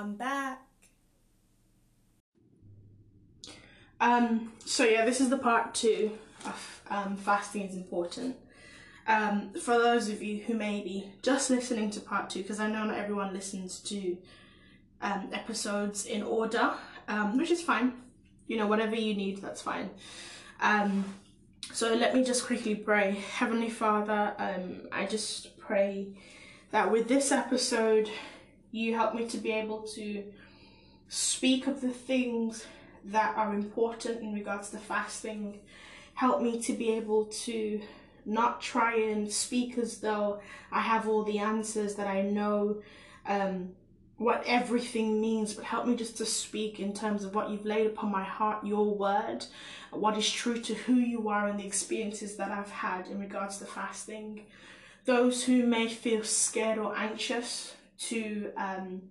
I'm back. Um, so yeah, this is the part two of um, fasting is important. Um, for those of you who may be just listening to part two, because I know not everyone listens to um, episodes in order, um, which is fine. You know, whatever you need, that's fine. Um, so let me just quickly pray. Heavenly Father, um, I just pray that with this episode, you help me to be able to speak of the things that are important in regards to fasting. Help me to be able to not try and speak as though I have all the answers that I know um, what everything means, but help me just to speak in terms of what you've laid upon my heart, your word, what is true to who you are and the experiences that I've had in regards to fasting. Those who may feel scared or anxious to um,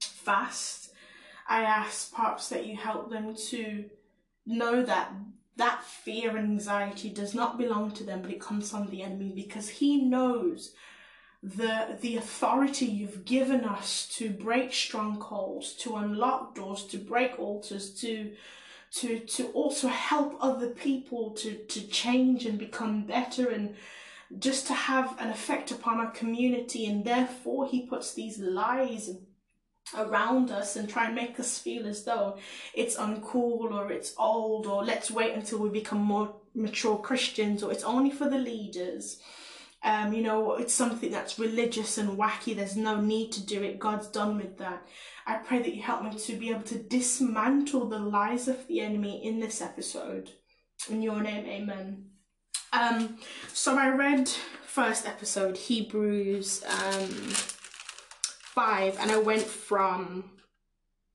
fast, I ask perhaps that you help them to know that that fear and anxiety does not belong to them, but it comes from the enemy because he knows the the authority you've given us to break strongholds, to unlock doors, to break altars, to to to also help other people to to change and become better and just to have an effect upon our community and therefore he puts these lies around us and try and make us feel as though it's uncool or it's old or let's wait until we become more mature Christians or it's only for the leaders um, you know, it's something that's religious and wacky. There's no need to do it. God's done with that. I pray that you help me to be able to dismantle the lies of the enemy in this episode. In your name, amen. Um, so I read first episode, Hebrews um, 5, and I went from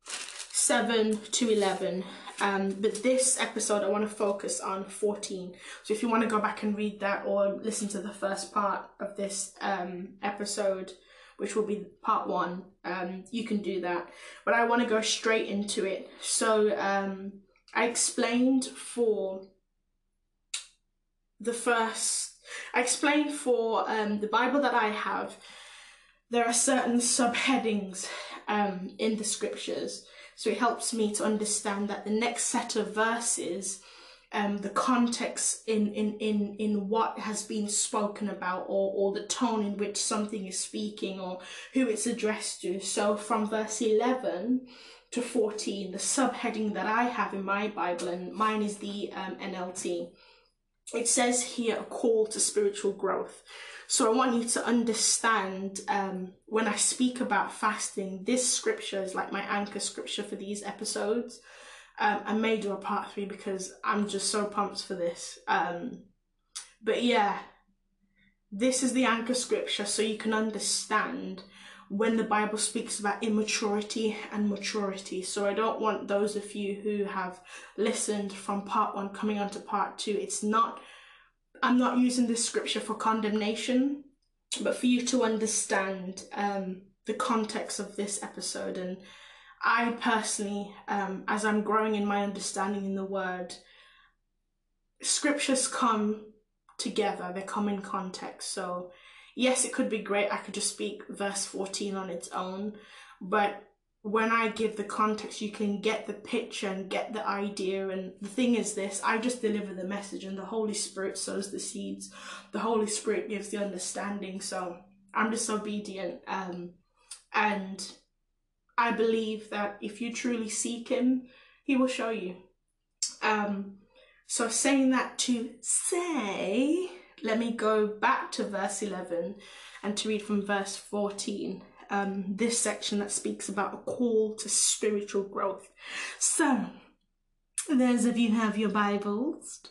7 to 11 um, but this episode, I want to focus on 14. So if you want to go back and read that or listen to the first part of this um, episode, which will be part one, um, you can do that. But I want to go straight into it. So um, I explained for the first, I explained for um, the Bible that I have, there are certain subheadings um, in the scriptures so it helps me to understand that the next set of verses, um, the context in, in, in, in what has been spoken about or, or the tone in which something is speaking or who it's addressed to. So from verse 11 to 14, the subheading that I have in my Bible, and mine is the um, NLT, it says here a call to spiritual growth. So I want you to understand um, when I speak about fasting, this scripture is like my anchor scripture for these episodes. Um, I may do a part three because I'm just so pumped for this. Um, but yeah, this is the anchor scripture so you can understand when the Bible speaks about immaturity and maturity. So I don't want those of you who have listened from part one coming on to part two. It's not I'm not using this scripture for condemnation, but for you to understand um, the context of this episode. And I personally, um, as I'm growing in my understanding in the word, scriptures come together, they come in context. So, yes, it could be great. I could just speak verse 14 on its own, but when I give the context, you can get the picture and get the idea. And the thing is, this I just deliver the message, and the Holy Spirit sows the seeds. The Holy Spirit gives the understanding. So I'm just obedient. Um, and I believe that if you truly seek Him, He will show you. Um, so, saying that to say, let me go back to verse 11 and to read from verse 14 um, this section that speaks about a call to spiritual growth. So, those of you who have your Bibles,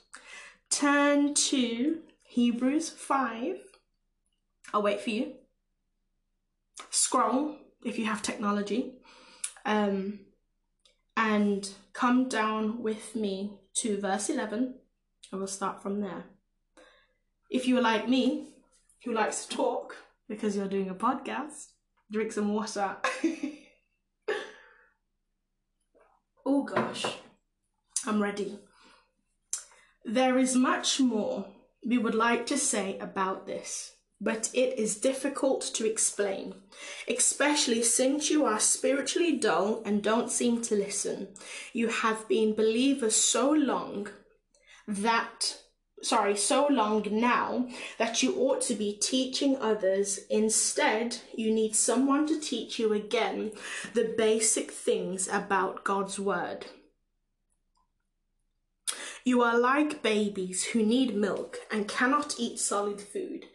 turn to Hebrews 5. I'll wait for you. Scroll if you have technology. Um, and come down with me to verse 11. I will start from there. If you are like me, who likes to talk because you're doing a podcast, drink some water. oh gosh, I'm ready. There is much more we would like to say about this, but it is difficult to explain, especially since you are spiritually dull and don't seem to listen. You have been believers so long that sorry, so long now that you ought to be teaching others. Instead, you need someone to teach you again the basic things about God's Word. You are like babies who need milk and cannot eat solid food.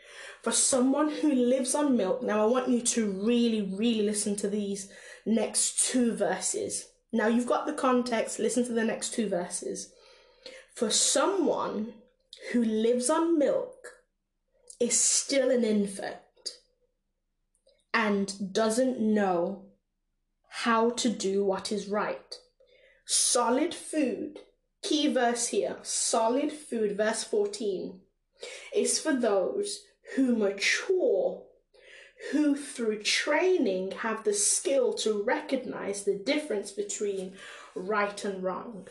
For someone who lives on milk, now I want you to really, really listen to these next two verses. Now you've got the context, listen to the next two verses. For someone who lives on milk is still an infant and doesn't know how to do what is right. Solid food, key verse here, solid food, verse 14, is for those who mature, who through training have the skill to recognize the difference between right and wrong.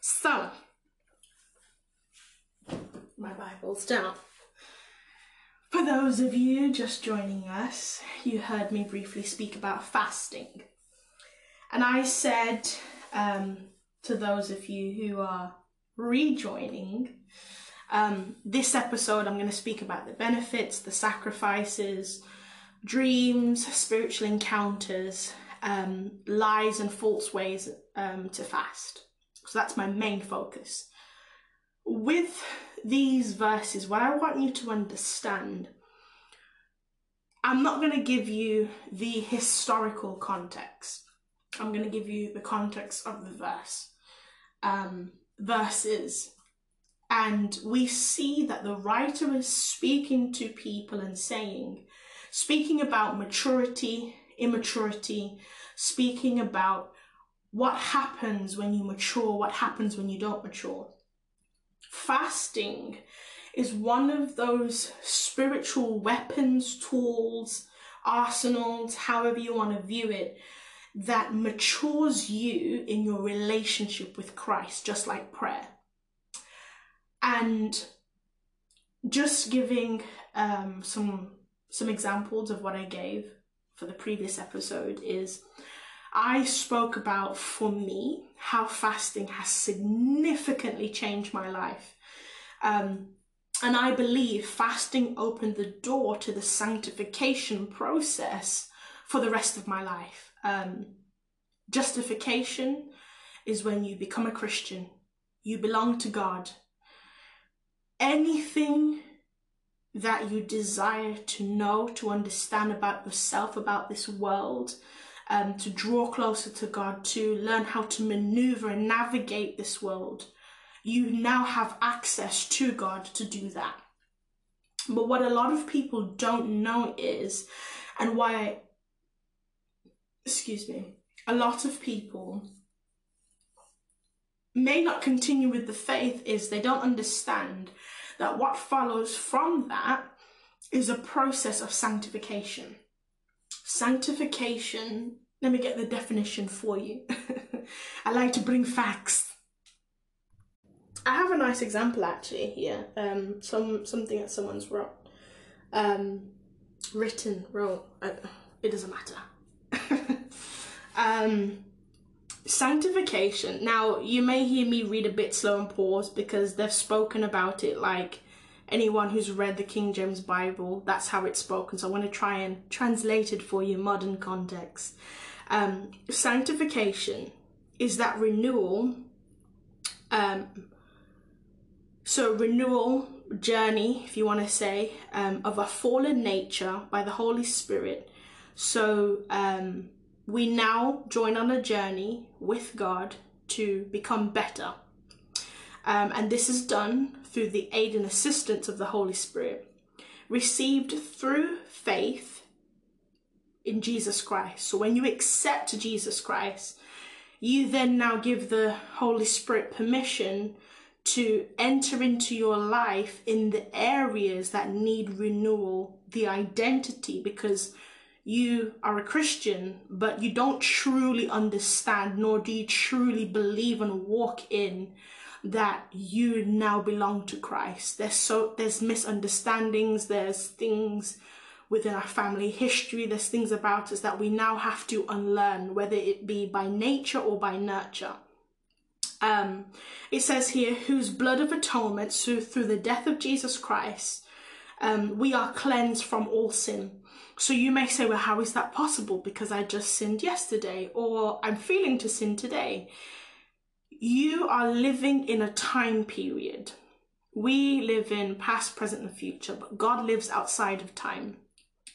So, my Bible's down. For those of you just joining us, you heard me briefly speak about fasting. And I said um, to those of you who are rejoining, um, this episode I'm going to speak about the benefits, the sacrifices, dreams, spiritual encounters, um, lies, and false ways um, to fast. So that's my main focus. With these verses, what I want you to understand, I'm not going to give you the historical context. I'm going to give you the context of the verse, um, verses. And we see that the writer is speaking to people and saying, speaking about maturity, immaturity, speaking about what happens when you mature, what happens when you don't mature fasting is one of those spiritual weapons, tools, arsenals, however you want to view it, that matures you in your relationship with Christ, just like prayer. And just giving um, some some examples of what I gave for the previous episode is I spoke about for me how fasting has significantly changed my life. Um, and I believe fasting opened the door to the sanctification process for the rest of my life. Um, justification is when you become a Christian, you belong to God. Anything that you desire to know, to understand about yourself, about this world, um, to draw closer to God, to learn how to maneuver and navigate this world, you now have access to God to do that. But what a lot of people don't know is, and why, excuse me, a lot of people may not continue with the faith is they don't understand that what follows from that is a process of sanctification. Sanctification, let me get the definition for you. I like to bring facts. I have a nice example actually here. Um, some something that someone's wrote, um, written, wrote. It doesn't matter. um, sanctification. Now you may hear me read a bit slow and pause because they've spoken about it like anyone who's read the King James Bible, that's how it's spoken. So I want to try and translate it for you, modern context. Um, sanctification is that renewal. Um, so renewal journey, if you want to say, um, of a fallen nature by the Holy Spirit. So um, we now join on a journey with God to become better. Um, and this is done through the aid and assistance of the Holy Spirit, received through faith in Jesus Christ. So when you accept Jesus Christ, you then now give the Holy Spirit permission to enter into your life in the areas that need renewal, the identity, because you are a Christian, but you don't truly understand, nor do you truly believe and walk in that you now belong to Christ. There's so there's misunderstandings, there's things within our family history, there's things about us that we now have to unlearn, whether it be by nature or by nurture. Um, it says here, whose blood of atonement, so through the death of Jesus Christ, um, we are cleansed from all sin. So you may say, well, how is that possible? Because I just sinned yesterday, or I'm feeling to sin today. You are living in a time period. We live in past, present, and future, but God lives outside of time.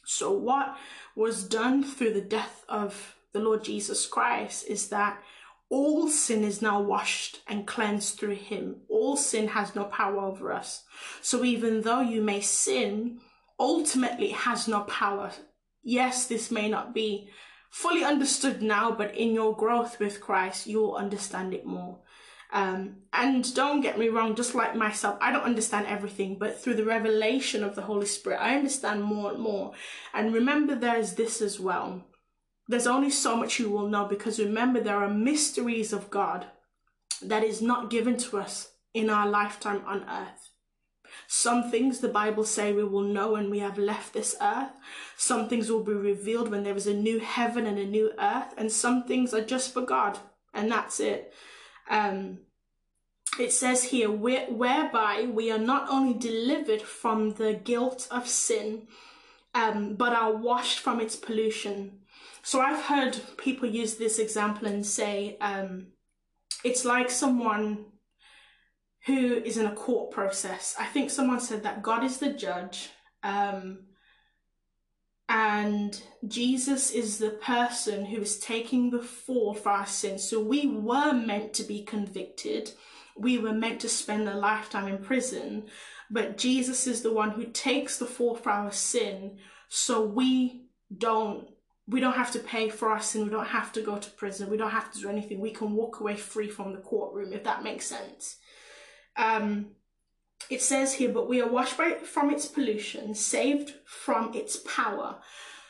So, what was done through the death of the Lord Jesus Christ is that all sin is now washed and cleansed through him. All sin has no power over us. So even though you may sin, ultimately has no power. Yes, this may not be fully understood now, but in your growth with Christ, you'll understand it more. Um, and don't get me wrong, just like myself, I don't understand everything, but through the revelation of the Holy Spirit, I understand more and more. And remember, there's this as well there's only so much you will know because remember, there are mysteries of God that is not given to us in our lifetime on earth. Some things the Bible say we will know when we have left this earth. Some things will be revealed when there is a new heaven and a new earth. And some things are just for God. And that's it. Um, it says here, whereby we are not only delivered from the guilt of sin, um, but are washed from its pollution. So I've heard people use this example and say um, it's like someone who is in a court process. I think someone said that God is the judge um, and Jesus is the person who is taking the fall for our sins. So we were meant to be convicted. We were meant to spend a lifetime in prison, but Jesus is the one who takes the fall for our sin so we don't we don't have to pay for our sin. We don't have to go to prison. We don't have to do anything. We can walk away free from the courtroom, if that makes sense. Um, it says here, but we are washed by, from its pollution, saved from its power.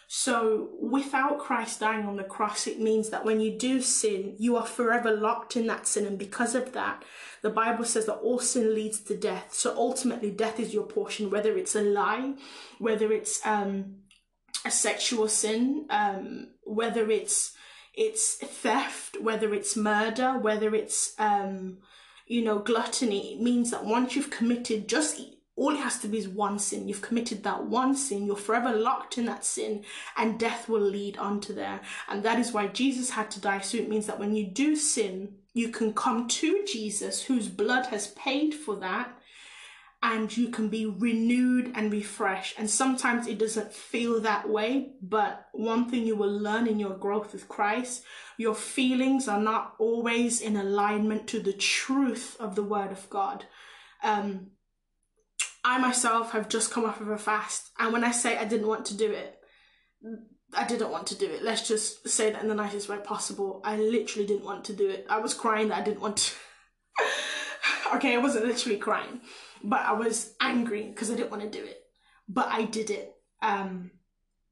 So, without Christ dying on the cross, it means that when you do sin, you are forever locked in that sin. And because of that, the Bible says that all sin leads to death. So, ultimately, death is your portion, whether it's a lie, whether it's um, a sexual sin, um, whether it's it's theft, whether it's murder, whether it's um, you know gluttony. Means that once you've committed, just all it has to be is one sin. You've committed that one sin. You're forever locked in that sin, and death will lead onto there. And that is why Jesus had to die. So it means that when you do sin, you can come to Jesus, whose blood has paid for that, and you can be renewed and refreshed. And sometimes it doesn't feel that way, but one thing you will learn in your growth with Christ, your feelings are not always in alignment to the truth of the Word of God. Um, I myself have just come off of a fast, and when I say I didn't want to do it, I didn't want to do it. Let's just say that in the nicest way possible. I literally didn't want to do it. I was crying that I didn't want to. okay, I wasn't literally crying but I was angry because I didn't want to do it. But I did it. Um,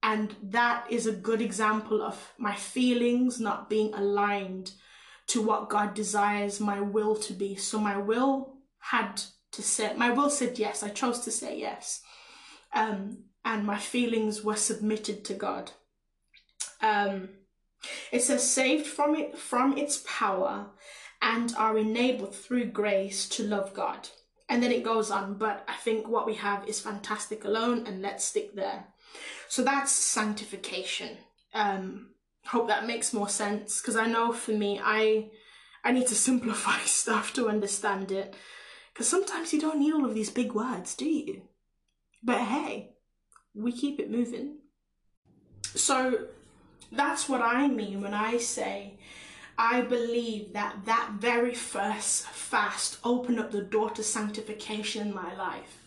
and that is a good example of my feelings not being aligned to what God desires my will to be. So my will had to say, my will said yes. I chose to say yes. Um, and my feelings were submitted to God. Um, it says, saved from it from its power and are enabled through grace to love God. And then it goes on, but I think what we have is fantastic alone, and let's stick there. So that's sanctification. Um, hope that makes more sense because I know for me, I I need to simplify stuff to understand it. Because sometimes you don't need all of these big words, do you? But hey, we keep it moving. So that's what I mean when I say I believe that that very first fast opened up the door to sanctification in my life.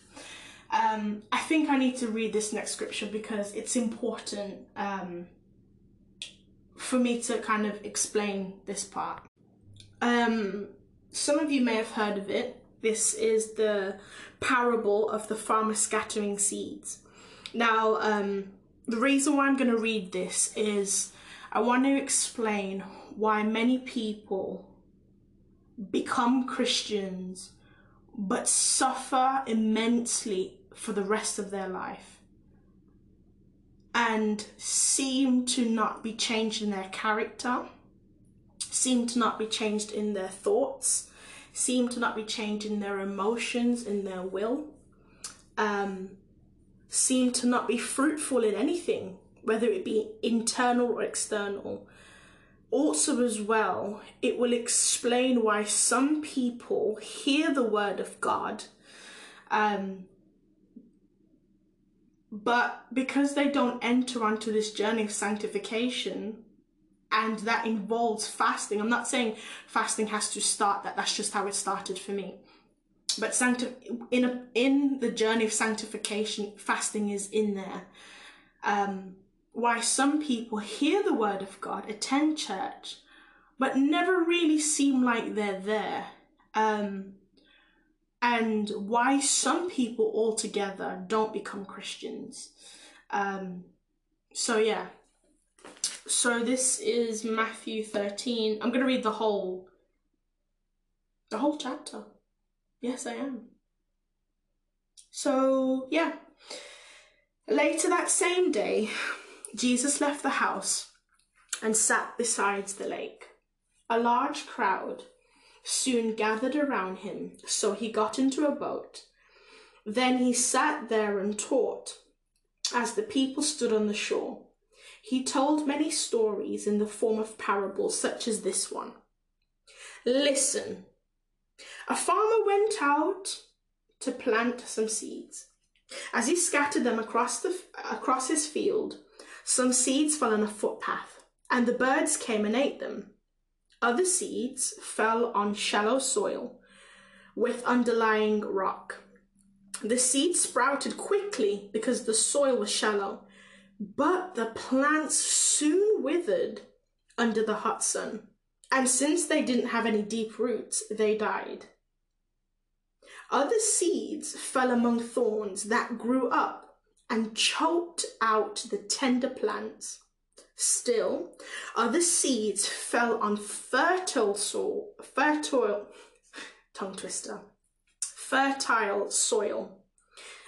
Um, I think I need to read this next scripture because it's important um, for me to kind of explain this part. Um, some of you may have heard of it. This is the parable of the farmer scattering seeds. Now, um, the reason why I'm going to read this is I want to explain why many people become Christians but suffer immensely for the rest of their life and seem to not be changed in their character, seem to not be changed in their thoughts, seem to not be changed in their emotions, in their will, um, seem to not be fruitful in anything, whether it be internal or external. Also, as well, it will explain why some people hear the word of God, um, but because they don't enter onto this journey of sanctification, and that involves fasting. I'm not saying fasting has to start that. That's just how it started for me. But sancti- in a, in the journey of sanctification, fasting is in there. Um, why some people hear the word of God, attend church, but never really seem like they're there. Um, and why some people altogether don't become Christians. Um, so, yeah. So, this is Matthew 13. I'm going to read the whole. The whole chapter. Yes, I am. So, yeah. Later that same day, Jesus left the house and sat beside the lake. A large crowd soon gathered around him, so he got into a boat. Then he sat there and taught as the people stood on the shore. He told many stories in the form of parables, such as this one. Listen, a farmer went out to plant some seeds. As he scattered them across, the, across his field, some seeds fell on a footpath, and the birds came and ate them. Other seeds fell on shallow soil with underlying rock. The seeds sprouted quickly because the soil was shallow, but the plants soon withered under the hot sun. And since they didn't have any deep roots, they died. Other seeds fell among thorns that grew up and choked out the tender plants. Still, other seeds fell on fertile soil, fertile, tongue twister, fertile soil.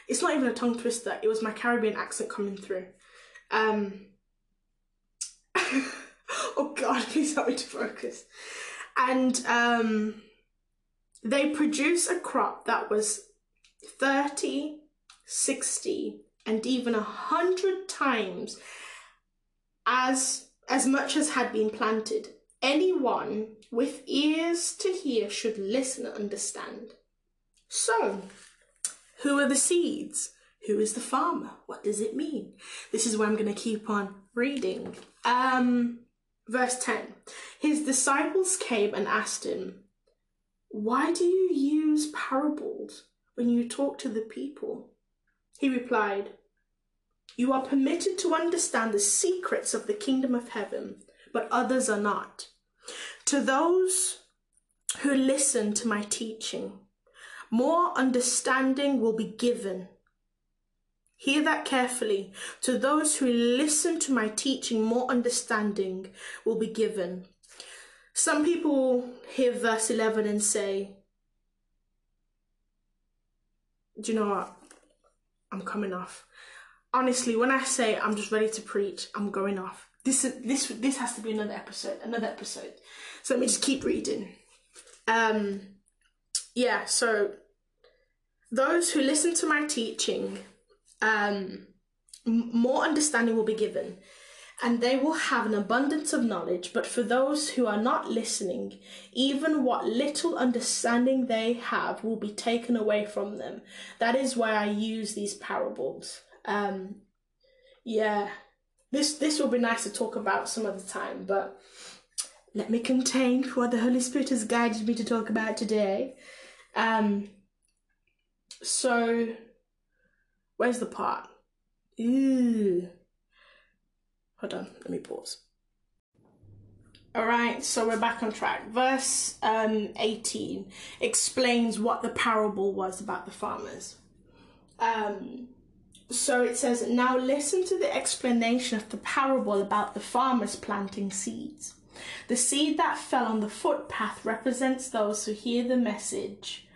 It's not even a tongue twister, it was my Caribbean accent coming through. Um, oh God, please help me to focus. And um, they produce a crop that was 30, 60, and even a hundred times as as much as had been planted. Anyone with ears to hear should listen and understand. So, who are the seeds? Who is the farmer? What does it mean? This is where I'm going to keep on reading. Um, verse 10 His disciples came and asked him, Why do you use parables when you talk to the people? He replied, You are permitted to understand the secrets of the kingdom of heaven, but others are not. To those who listen to my teaching, more understanding will be given. Hear that carefully. To those who listen to my teaching, more understanding will be given. Some people hear verse 11 and say, Do you know what? I'm coming off. Honestly, when I say I'm just ready to preach, I'm going off. This this this has to be another episode, another episode. So let me just keep reading. Um, yeah. So those who listen to my teaching, um, more understanding will be given, and they will have an abundance of knowledge. But for those who are not listening, even what little understanding they have will be taken away from them. That is why I use these parables. Um, yeah, this this will be nice to talk about some other time, but let me contain what the Holy Spirit has guided me to talk about today. Um, so, where's the part? Ooh. Hold on, let me pause. Alright, so we're back on track. Verse um, 18 explains what the parable was about the farmers. Um, so it says, Now listen to the explanation of the parable about the farmers planting seeds. The seed that fell on the footpath represents those who hear the message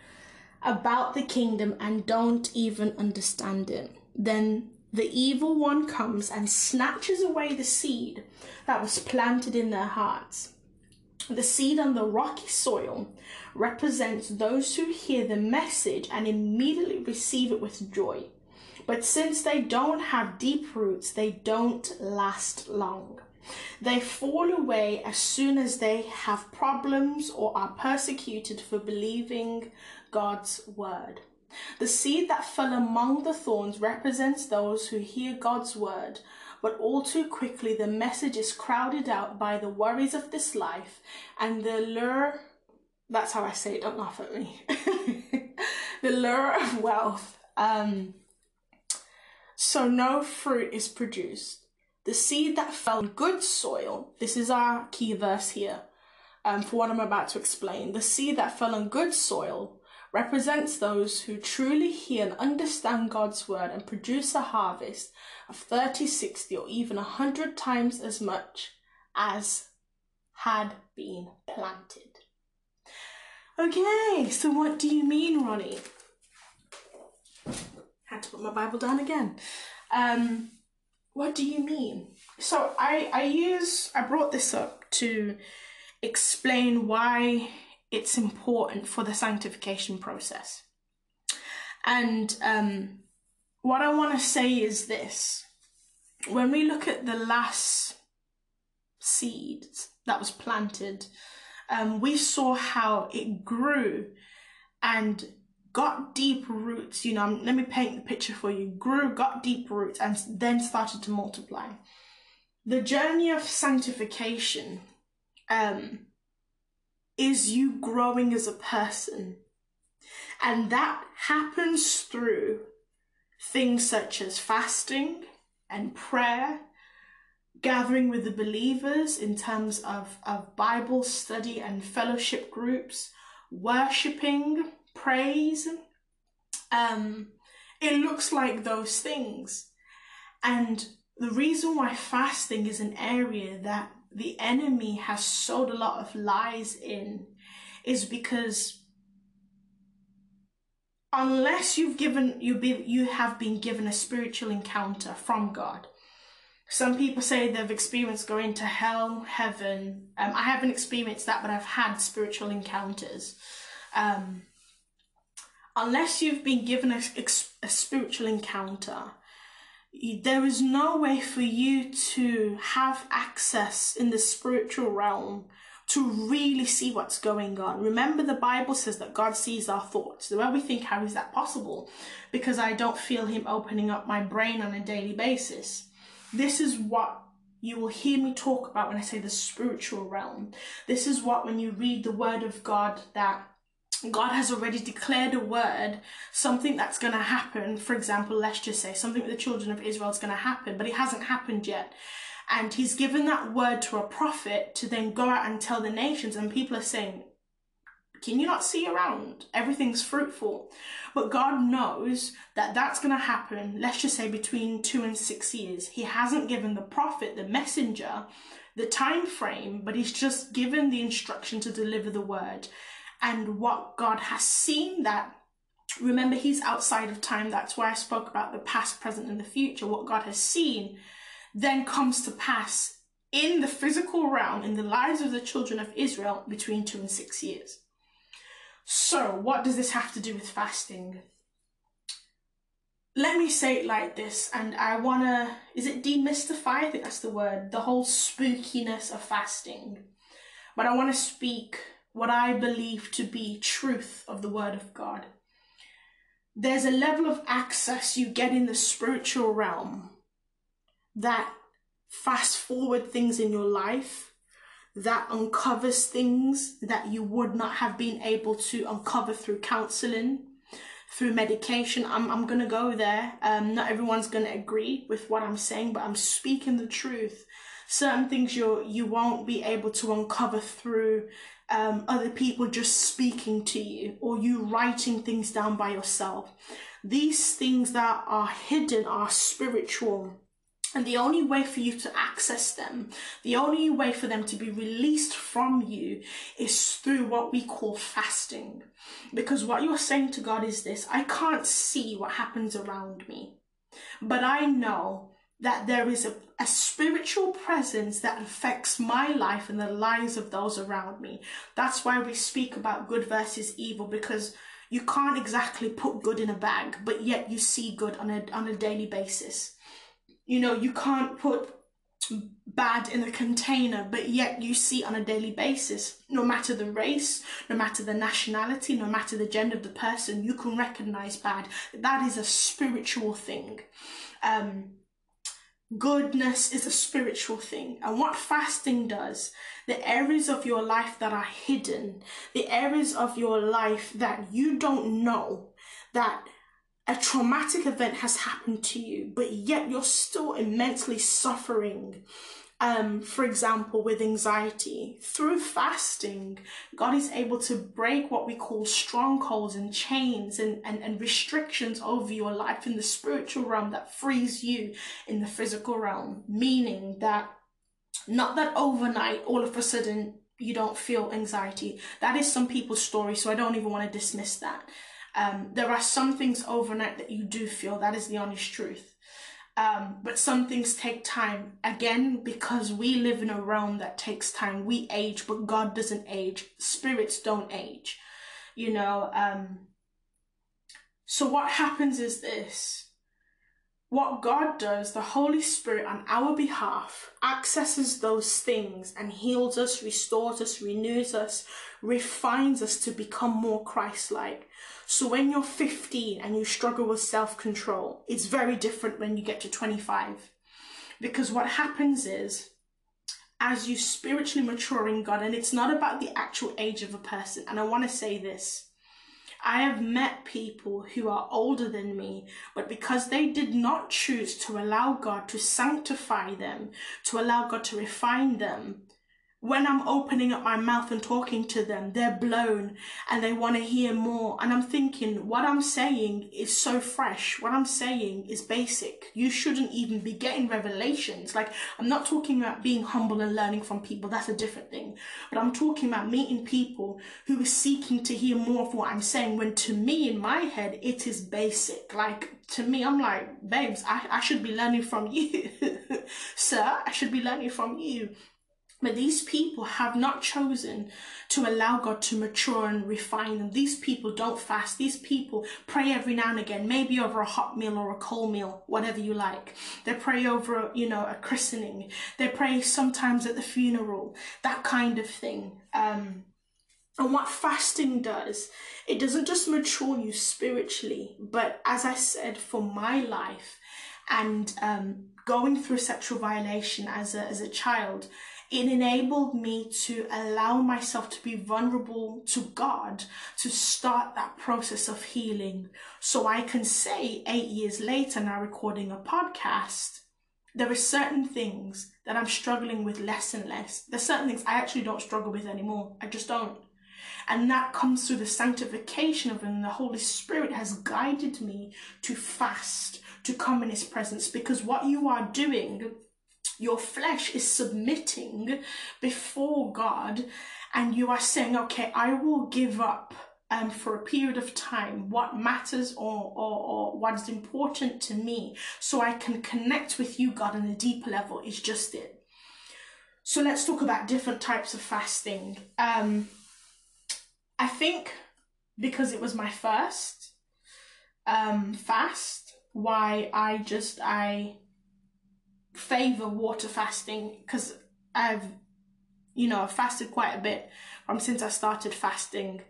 about the kingdom and don't even understand it. Then the evil one comes and snatches away the seed that was planted in their hearts. The seed on the rocky soil represents those who hear the message and immediately receive it with joy. But since they don't have deep roots, they don't last long. They fall away as soon as they have problems or are persecuted for believing God's word. The seed that fell among the thorns represents those who hear God's word, but all too quickly the message is crowded out by the worries of this life and the lure that's how I say it, don't laugh at me. the lure of wealth. Um, so no fruit is produced. The seed that fell in good soil, this is our key verse here um, for what I'm about to explain. The seed that fell on good soil represents those who truly hear and understand God's word and produce a harvest of 30, 60, or even 100 times as much as had been planted. Okay, so what do you mean, Ronnie? Had to put my Bible down again. Um, what do you mean? So I I use I brought this up to explain why it's important for the sanctification process. And um, what I want to say is this when we look at the last seed that was planted, um, we saw how it grew and got deep roots. You know, let me paint the picture for you grew, got deep roots, and then started to multiply. The journey of sanctification um, is you growing as a person. And that happens through things such as fasting and prayer, gathering with the believers in terms of, of Bible study and fellowship groups, worshipping, praise. Um, it looks like those things. And the reason why fasting is an area that the enemy has sowed a lot of lies in is because unless you've given you be you have been given a spiritual encounter from God. Some people say they've experienced going to hell, heaven. Um, I haven't experienced that, but I've had spiritual encounters. Um, unless you've been given a, a spiritual encounter, there is no way for you to have access in the spiritual realm to really see what's going on. Remember, the Bible says that God sees our thoughts. The way we think, how is that possible? Because I don't feel Him opening up my brain on a daily basis. This is what you will hear me talk about when I say the spiritual realm. This is what, when you read the Word of God, that God has already declared a word, something that's going to happen. For example, let's just say something with the children of Israel is going to happen, but it hasn't happened yet. And he's given that word to a prophet to then go out and tell the nations, and people are saying, Can you not see around? Everything's fruitful. But God knows that that's going to happen, let's just say between two and six years. He hasn't given the prophet, the messenger, the time frame, but he's just given the instruction to deliver the word and what God has seen that remember he's outside of time. That's why I spoke about the past present and the future. What God has seen then comes to pass in the physical realm in the lives of the children of Israel between 2 and 6 years. So what does this have to do with fasting? Let me say it like this and I want to is it demystify? I think that's the word. The whole spookiness of fasting. But I want to speak what I believe to be truth of the Word of God. There's a level of access you get in the spiritual realm that fast forward things in your life, that uncovers things that you would not have been able to uncover through counseling, through medication. I'm, I'm going to go there. Um, not everyone's going to agree with what I'm saying, but I'm speaking the truth. Certain things you you won't be able to uncover through um, other people just speaking to you or you writing things down by yourself. These things that are hidden are spiritual. And the only way for you to access them, the only way for them to be released from you is through what we call fasting. Because what you're saying to God is this I can't see what happens around me, but I know that there is a, a spiritual presence that affects my life and the lives of those around me. That's why we speak about good versus evil because you can't exactly put good in a bag, but yet you see good on a, on a daily basis. You know, you can't put bad in a container, but yet you see on a daily basis, no matter the race, no matter the nationality, no matter the gender of the person, you can recognize bad. That is a spiritual thing. Um, goodness is a spiritual thing. And what fasting does, the areas of your life that are hidden, the areas of your life that you don't know, that a traumatic event has happened to you, but yet you're still immensely suffering. Um, for example, with anxiety, through fasting, God is able to break what we call strongholds and chains and, and, and restrictions over your life in the spiritual realm that frees you in the physical realm. Meaning that not that overnight, all of a sudden, you don't feel anxiety. That is some people's story, so I don't even want to dismiss that. Um, there are some things overnight that you do feel, that is the honest truth. Um, but some things take time. Again, because we live in a realm that takes time. We age, but God doesn't age. Spirits don't age. You know, um, so what happens is this. What God does, the Holy Spirit on our behalf accesses those things and heals us, restores us, renews us, refines us to become more Christ like. So when you're 15 and you struggle with self control, it's very different when you get to 25. Because what happens is, as you spiritually mature in God, and it's not about the actual age of a person, and I want to say this. I have met people who are older than me, but because they did not choose to allow God to sanctify them, to allow God to refine them, when I'm opening up my mouth and talking to them, they're blown and they want to hear more. And I'm thinking, what I'm saying is so fresh. What I'm saying is basic. You shouldn't even be getting revelations. Like, I'm not talking about being humble and learning from people. That's a different thing. But I'm talking about meeting people who are seeking to hear more of what I'm saying. When to me, in my head, it is basic. Like, to me, I'm like, babes, I, I should be learning from you. Sir, I should be learning from you. But these people have not chosen to allow God to mature and refine them. These people don't fast. These people pray every now and again, maybe over a hot meal or a cold meal, whatever you like. They pray over, you know, a christening. They pray sometimes at the funeral, that kind of thing. Um, and what fasting does, it doesn't just mature you spiritually, but as I said, for my life and um, going through sexual violation as a, as a child, it enabled me to allow myself to be vulnerable to God to start that process of healing. So I can say eight years later, now recording a podcast, there are certain things that I'm struggling with less and less. There's certain things I actually don't struggle with anymore. I just don't. And that comes through the sanctification of Him. The Holy Spirit has guided me to fast, to come in His presence, because what you are doing your flesh is submitting before God and you are saying, okay, I will give up um, for a period of time what matters or, or, or what is important to me so I can connect with you, God, on a deeper level is just it. So let's talk about different types of fasting. Um, I think because it was my first um, fast, why I just, I favor water fasting because I've, you know, I've fasted quite a bit from since I started fasting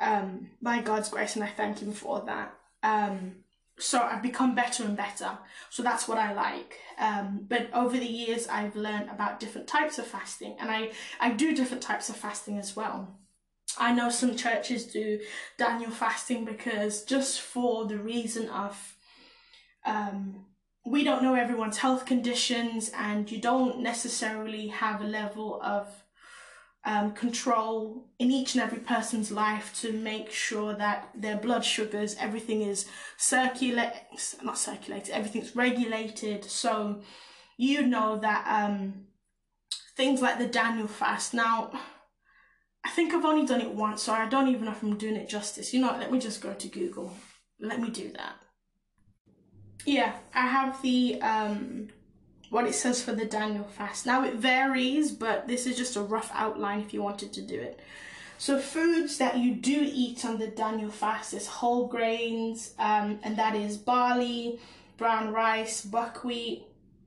um, by God's grace, and I thank Him for that. Um, so I've become better and better. So that's what I like. Um, but over the years, I've learned about different types of fasting, and I I do different types of fasting as well. I know some churches do Daniel fasting because just for the reason of um, we don't know everyone's health conditions and you don't necessarily have a level of um, control in each and every person's life to make sure that their blood sugars, everything is circulate, not circulated, everything's regulated. So you know that um, things like the Daniel fast. Now, I think I've only done it once, so I don't even know if I'm doing it justice. You know, let me just go to Google. Let me do that. Yeah, I have the um, what it says for the Daniel fast. Now it varies, but this is just a rough outline if you wanted to do it. So foods that you do eat on the Daniel fast is whole grains, um, and that is barley, brown rice, buckwheat,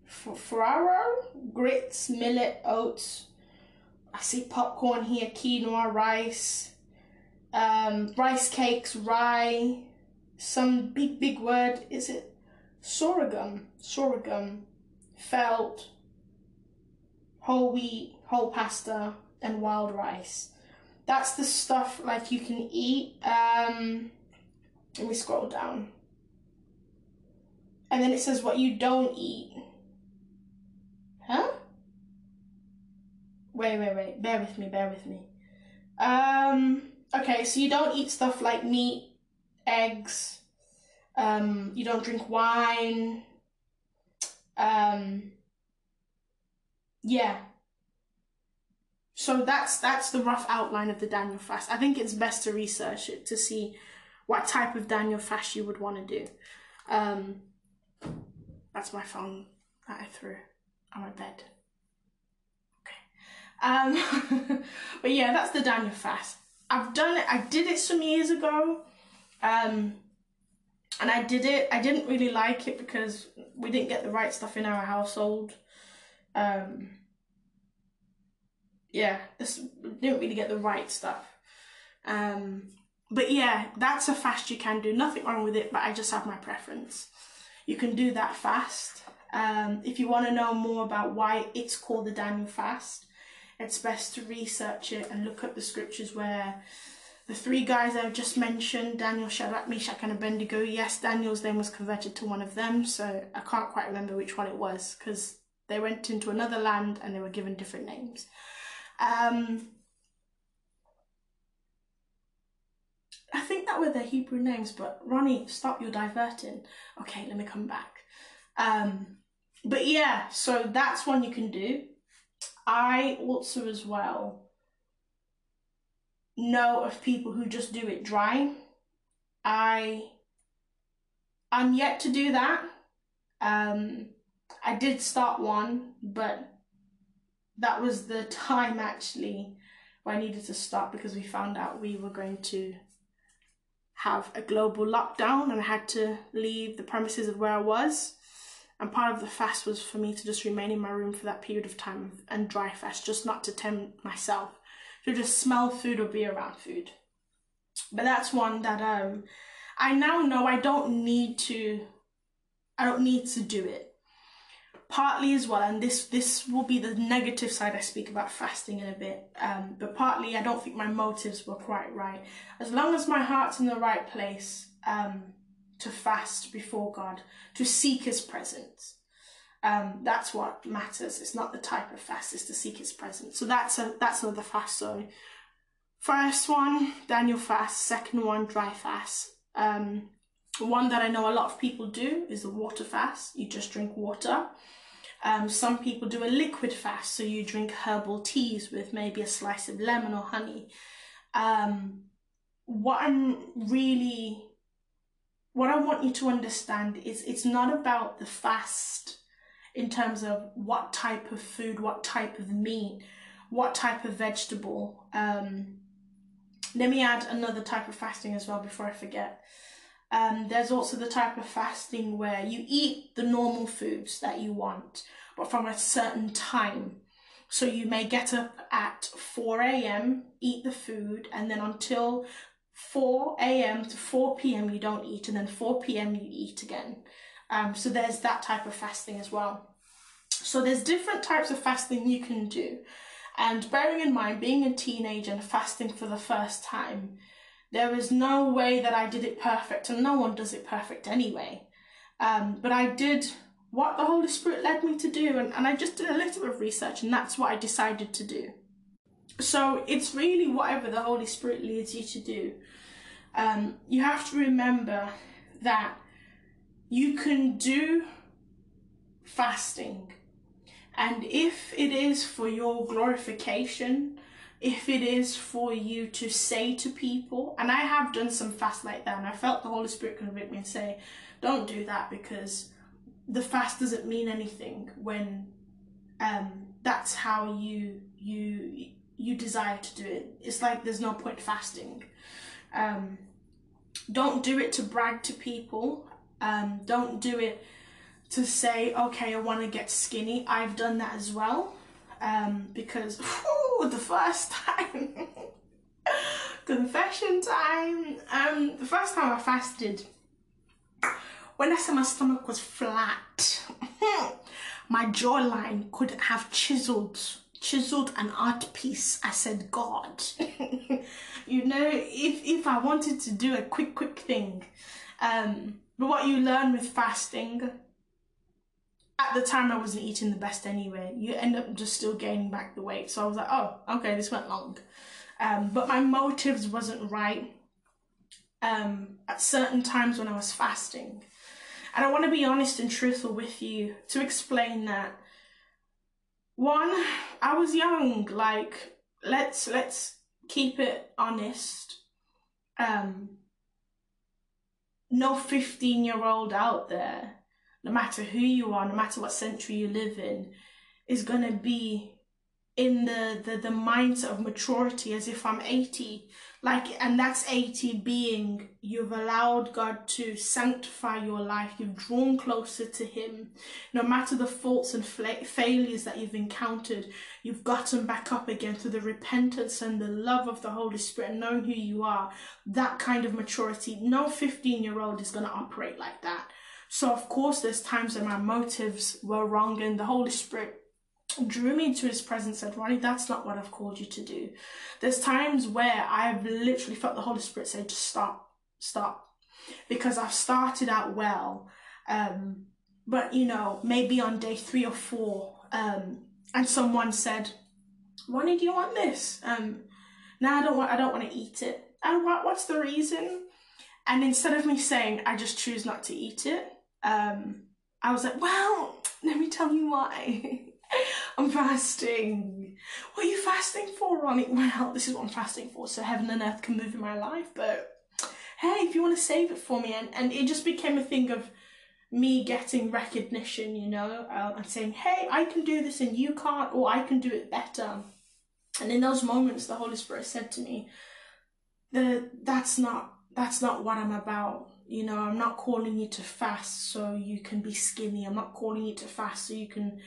farro, grits, millet, oats. I see popcorn here, quinoa, rice, um, rice cakes, rye, some big, big word. Is it sorghum? Sorghum, spelt, whole wheat, whole pasta, and wild rice. That's the stuff like you can eat. Um, let me scroll down. And then it says what you don't eat. Huh? Wait, wait, wait. Bear with me, bear with me. Um, okay, so you don't eat stuff like meat, eggs, um, you don't drink wine. Um, yeah. So that's that's the rough outline of the Daniel fast. I think it's best to research it to see what type of Daniel fast you would want to do. Um, that's my phone that I threw on my bed. Okay. Um, but yeah, that's the Daniel fast. I've done it. I did it some years ago. Um, and I did it. I didn't really like it because we didn't get the right stuff in our household. Um, yeah, this didn't really get the right stuff. Um, but yeah, that's a fast you can do. Nothing wrong with it, but I just have my preference. You can do that fast. Um, if you want to know more about why it's called the Daniel fast, it's best to research it and look up the scriptures where the three guys I've just mentioned, Daniel, Shadrach, Meshach and Abednego, yes, Daniel's name was converted to one of them, so I can't quite remember which one it was because they went into another land and they were given different names. Um, I think that were their Hebrew names, but Ronnie, stop, you're diverting. Okay, let me come back. Um, but yeah, so that's one you can do. I also, as well, know of people who just do it dry. I I'm yet to do that. Um, I did start one, but that was the time actually where I needed to stop because we found out we were going to have a global lockdown and I had to leave the premises of where I was. And part of the fast was for me to just remain in my room for that period of time and dry fast, just not to tempt myself to just smell food or be around food. But that's one that um I now know I don't need to I don't need to do it. Partly as well, and this this will be the negative side I speak about fasting in a bit. Um, but partly I don't think my motives were quite right. As long as my heart's in the right place, um, to fast before God, to seek His presence, um, that's what matters. It's not the type of fast; it's to seek its presence. So that's a that's another fast. So, first one, Daniel fast. Second one, dry fast. Um, one that I know a lot of people do is the water fast. You just drink water. Um, some people do a liquid fast, so you drink herbal teas with maybe a slice of lemon or honey. Um, what I'm really, what I want you to understand is it's not about the fast in terms of what type of food, what type of meat, what type of vegetable. Um, let me add another type of fasting as well before I forget. Um, there's also the type of fasting where you eat the normal foods that you want, but from a certain time. So you may get up at 4 a.m., eat the food, and then until 4 a.m. to 4 p.m. you don't eat, and then 4 p.m. you eat again. Um, so there's that type of fasting as well. So there's different types of fasting you can do. And bearing in mind, being a teenager and fasting for the first time, there is no way that I did it perfect, and no one does it perfect anyway. Um, but I did what the Holy Spirit led me to do, and, and I just did a little bit of research, and that's what I decided to do. So it's really whatever the Holy Spirit leads you to do. Um, you have to remember that you can do fasting And if it is for your glorification, if it is for you to say to people, and I have done some fast like that, and I felt the Holy Spirit convict me and say, don't do that because the fast doesn't mean anything when um, that's how you you you desire to do it. It's like there's no point fasting. Um, don't do it to brag to people. Um, don't do it to say, okay, I want to get skinny. I've done that as well. Um, because whew, the first time, confession time, um, the first time I fasted, when I said my stomach was flat, my jawline could have chiseled chiseled an art piece. I said, God, you know, if if I wanted to do a quick quick thing, um, but what you learn with fasting, at the time I wasn't eating the best anyway. You end up just still gaining back the weight. So I was like, oh, okay, this went long. Um, but my motives wasn't right um, at certain times when I was fasting. And I want to be honest and truthful with you to explain that. One, I was young, like let's let's keep it honest. Um no 15 year old out there, no matter who you are, no matter what century you live in, is gonna be in the, the, the mindset of maturity as if I'm 80. Like, and that's 80 being you've allowed God to sanctify your life. You've drawn closer to Him. No matter the faults and fla- failures that you've encountered, you've gotten back up again through the repentance and the love of the Holy Spirit, and knowing who you are. That kind of maturity. No 15 year old is going to operate like that. So, of course, there's times that my motives were wrong and the Holy Spirit drew me to his presence said ronnie that's not what i've called you to do. There's times where i've literally felt the holy spirit say just stop stop. Because i've started out well um, but you know maybe on day three or four um, and someone said ronnie do you want this? Um, i don't want i don't want to eat it. And what, what's the reason? And instead of me saying i just choose not to eat it um, i was like well let me tell you why I'm fasting. What are you fasting for, Ronnie? Well, this is what I'm fasting for, so heaven and earth can move in my life. But hey, if you want to save it for me, and, and it just became a thing of me getting recognition, you know, uh, and saying, hey, I can do this and you can't, or I can do it better. And in those moments, the Holy Spirit said to me, the, that's not that's not what I'm about. You know, I'm not calling you to fast so you can be skinny. I'm not calling you to fast so you can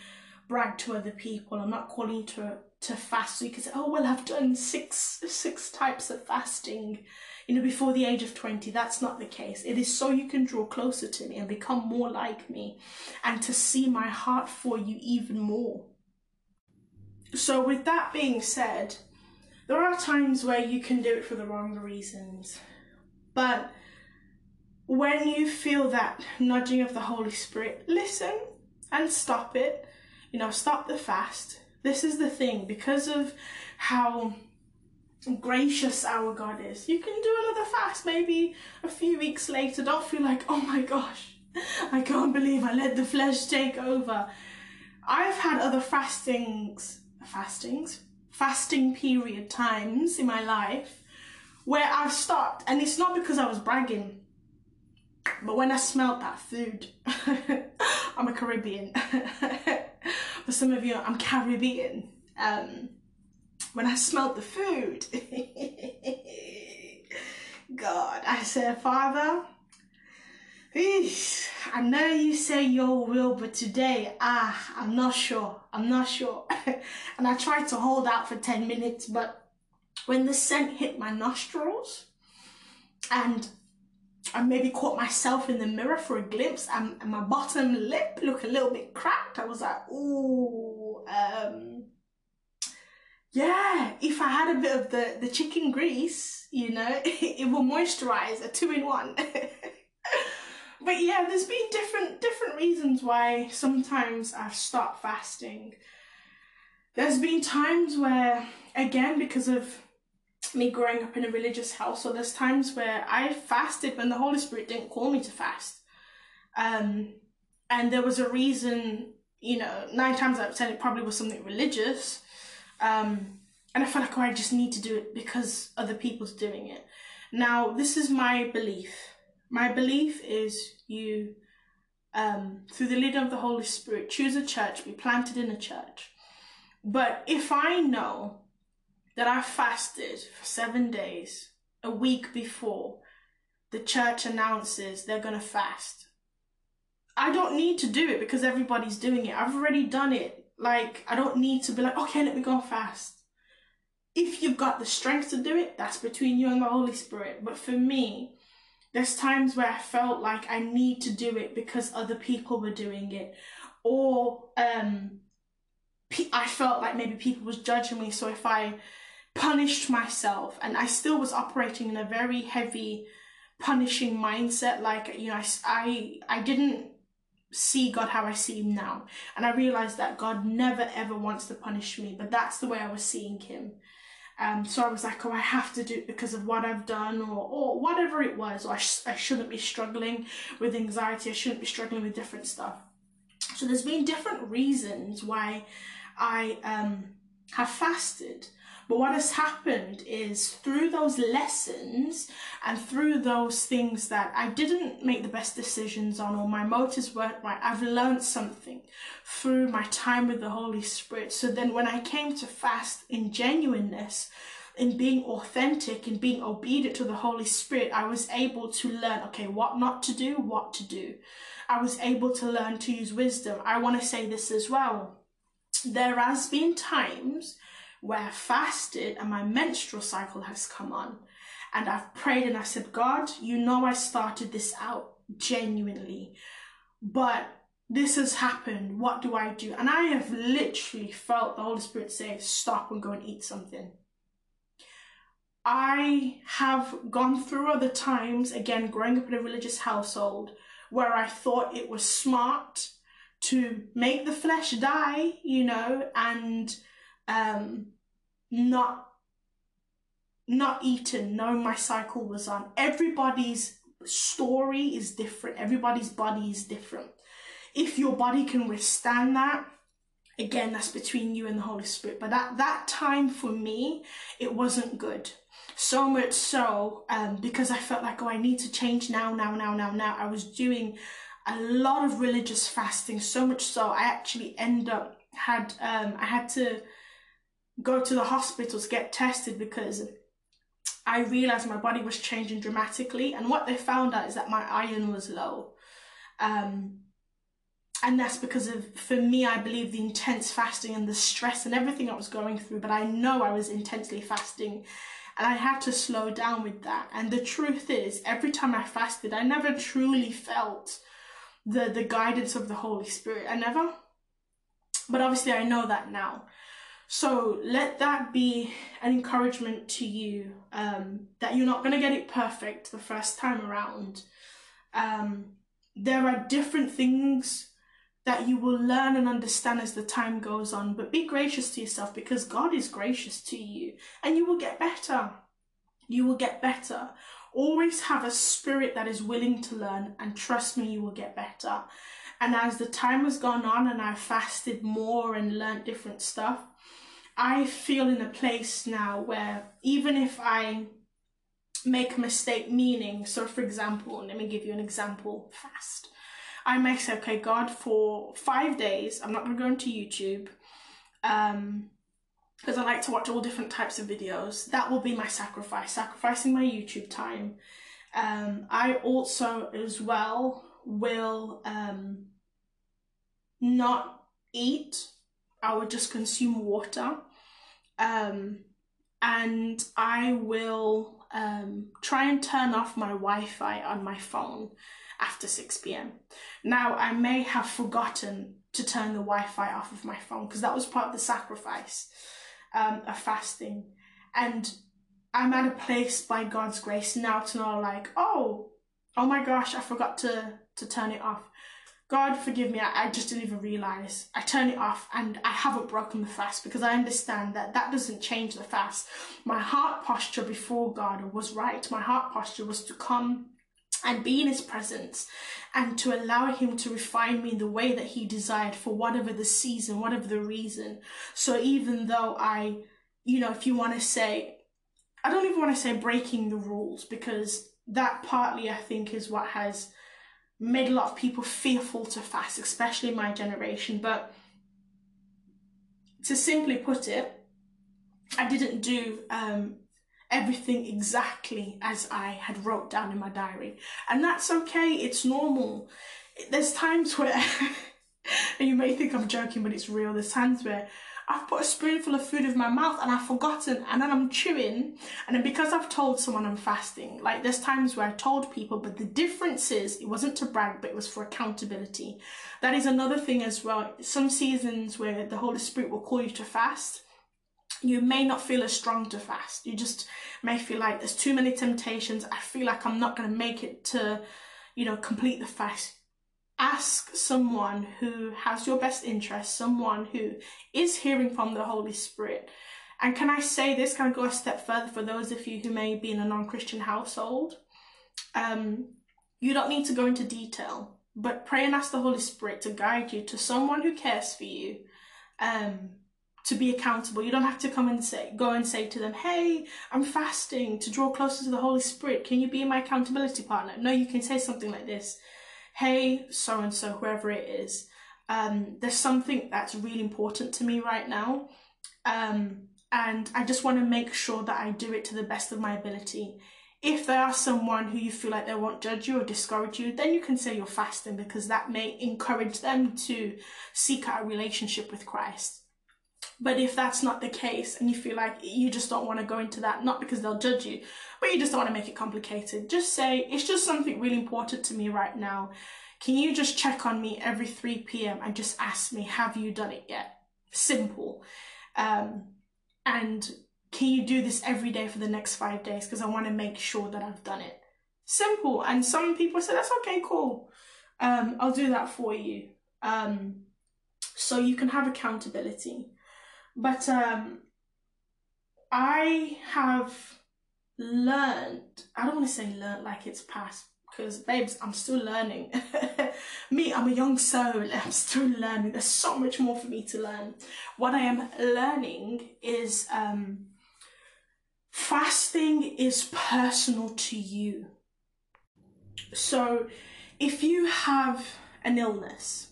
brag to other people. I'm not calling to to fast so you can say, oh well, I've done six six types of fasting, you know, before the age of twenty. That's not the case. It is so you can draw closer to me and become more like me, and to see my heart for you even more. So, with that being said, there are times where you can do it for the wrong reasons, but when you feel that nudging of the Holy Spirit, listen and stop it you know, stop the fast. This is the thing, because of how gracious our God is, you can do another fast maybe a few weeks later. Don't feel like, oh my gosh, I can't believe I let the flesh take over. I've had other fastings, fastings, fasting period times in my life where I've stopped, and it's not because I was bragging, but when I smelled that food, I'm a Caribbean. For some of you, I'm Caribbean. Um, when I smelled the food, God, I said, Father, I know you say your will, but today, ah, I'm not sure. I'm not sure. and I tried to hold out for 10 minutes, but when the scent hit my nostrils and I maybe caught myself in the mirror for a glimpse and, and my bottom lip looked a little bit cracked. I was like, ooh, um, yeah, if I had a bit of the, the chicken grease, you know, it, it will moisturize a two in one. but yeah, there's been different different reasons why sometimes I've stopped fasting. There's been times where, again, because of me growing up in a religious house, so there's times where I fasted when the Holy Spirit didn't call me to fast. Um, and there was a reason, you know, nine times out of ten, it probably was something religious. Um, and I felt like, oh, I just need to do it because other people's doing it. Now, this is my belief. My belief is you, um, through the leading of the Holy Spirit, choose a church, be planted in a church. But if I know that I fasted for seven days a week before the church announces they're going to fast, I don't need to do it because everybody's doing it. I've already done it. Like, I don't need to be like, okay, let me go fast. If you've got the strength to do it, that's between you and the Holy Spirit. But for me, there's times where I felt like I need to do it because other people were doing it. Or um, I felt like maybe people was judging me. So if I punished myself and I still was operating in a very heavy punishing mindset, like, you know, I, I, I didn't see God how I see him now. And I realized that God never ever wants to punish me, but that's the way I was seeing him. Um, so I was like, oh, I have to do it because of what I've done or, or whatever it was. Or I, sh- I shouldn't be struggling with anxiety. I shouldn't be struggling with different stuff. So there's been different reasons why I um, have fasted. But what has happened is through those lessons and through those things that I didn't make the best decisions on or my motives weren't right, I've learned something through my time with the Holy Spirit. So then when I came to fast in genuineness, in being authentic, in being obedient to the Holy Spirit, I was able to learn, okay, what not to do, what to do. I was able to learn to use wisdom. I want to say this as well. There has been times where I fasted and my menstrual cycle has come on. And I've prayed and I said, God, you know I started this out genuinely, but this has happened. What do I do? And I have literally felt the Holy Spirit say, stop and go and eat something. I have gone through other times, again, growing up in a religious household, where I thought it was smart to make the flesh die, you know, and um, not not eaten, no my cycle was on. Everybody's story is different. Everybody's body is different. If your body can withstand that, again, that's between you and the Holy Spirit. But at that time for me, it wasn't good. So much so, um, because I felt like, oh, I need to change now, now, now, now, now. I was doing a lot of religious fasting, so much so I actually end up had um, I had to go to the hospital to get tested because I realized my body was changing dramatically. And what they found out is that my iron was low. Um, and that's because of, for me, I believe the intense fasting and the stress and everything I was going through. But I know I was intensely fasting and I had to slow down with that. And the truth is, every time I fasted, I never truly felt the, the guidance of the Holy Spirit. I never. But obviously, I know that now. So let that be an encouragement to you um, that you're not going to get it perfect the first time around. Um, there are different things that you will learn and understand as the time goes on, but be gracious to yourself because God is gracious to you and you will get better. You will get better. Always have a spirit that is willing to learn, and trust me, you will get better. And as the time has gone on and I've fasted more and learned different stuff, I feel in a place now where even if I make a mistake, meaning, so for example, let me give you an example fast. I may say, okay, God, for five days, I'm not going to go into YouTube um, because I like to watch all different types of videos. That will be my sacrifice, sacrificing my YouTube time. Um, I also, as well, will um, not eat I would just consume water. Um, and I will um, try and turn off my Wi Fi on my phone after 6 pm. Now, I may have forgotten to turn the Wi Fi off of my phone because that was part of the sacrifice um, of fasting. And I'm at a place by God's grace now to know, like, oh, oh my gosh, I forgot to, to turn it off. God forgive me, I, I just didn't even realize. I turn it off and I haven't broken the fast because I understand that that doesn't change the fast. My heart posture before God was right. My heart posture was to come and be in his presence and to allow him to refine me in the way that he desired for whatever the season, whatever the reason. So even though I, you know, if you want to say, I don't even want to say breaking the rules because that partly I think is what has made a lot of people fearful to fast, especially my generation. But to simply put it, I didn't do um, everything exactly as I had wrote down in my diary. And that's okay, it's normal. There's times where, and you may think I'm joking, but it's real. There's times where I've put a spoonful of food in my mouth and I've forgotten and then I'm chewing and then because I've told someone I'm fasting, like there's times where I told people, but the difference is it wasn't to brag, but it was for accountability. That is another thing as well. Some seasons where the Holy Spirit will call you to fast, you may not feel as strong to fast. You just may feel like there's too many temptations. I feel like I'm not going to make it to, you know, complete the fast. Ask someone who has your best interest, someone who is hearing from the Holy Spirit. And can I say this? Can I go a step further for those of you who may be in a non Christian household? Um, you don't need to go into detail, but pray and ask the Holy Spirit to guide you to someone who cares for you. Um, to be accountable. You don't have to come and say, go and say to them, hey, I'm fasting to draw closer to the Holy Spirit. Can you be my accountability partner? No, you can say something like this. Hey, so and so, whoever it is, um, there's something that's really important to me right now. Um, and I just want to make sure that I do it to the best of my ability. If there are someone who you feel like they won't judge you or discourage you, then you can say you're fasting because that may encourage them to seek out a relationship with Christ. But if that's not the case and you feel like you just don't want to go into that, not because they'll judge you, but you just don't want to make it complicated, just say, it's just something really important to me right now. Can you just check on me every 3 p.m. and just ask me, have you done it yet? Simple. Um, and can you do this every day for the next five days? Because I want to make sure that I've done it. Simple. And some people say, that's okay, cool. Um, I'll do that for you. Um, so you can have accountability. But um, I have learned, I don't want to say learned like it's past because babes, I'm still learning. me, I'm a young soul, I'm still learning. There's so much more for me to learn. What I am learning is um, fasting is personal to you. So if you have an illness,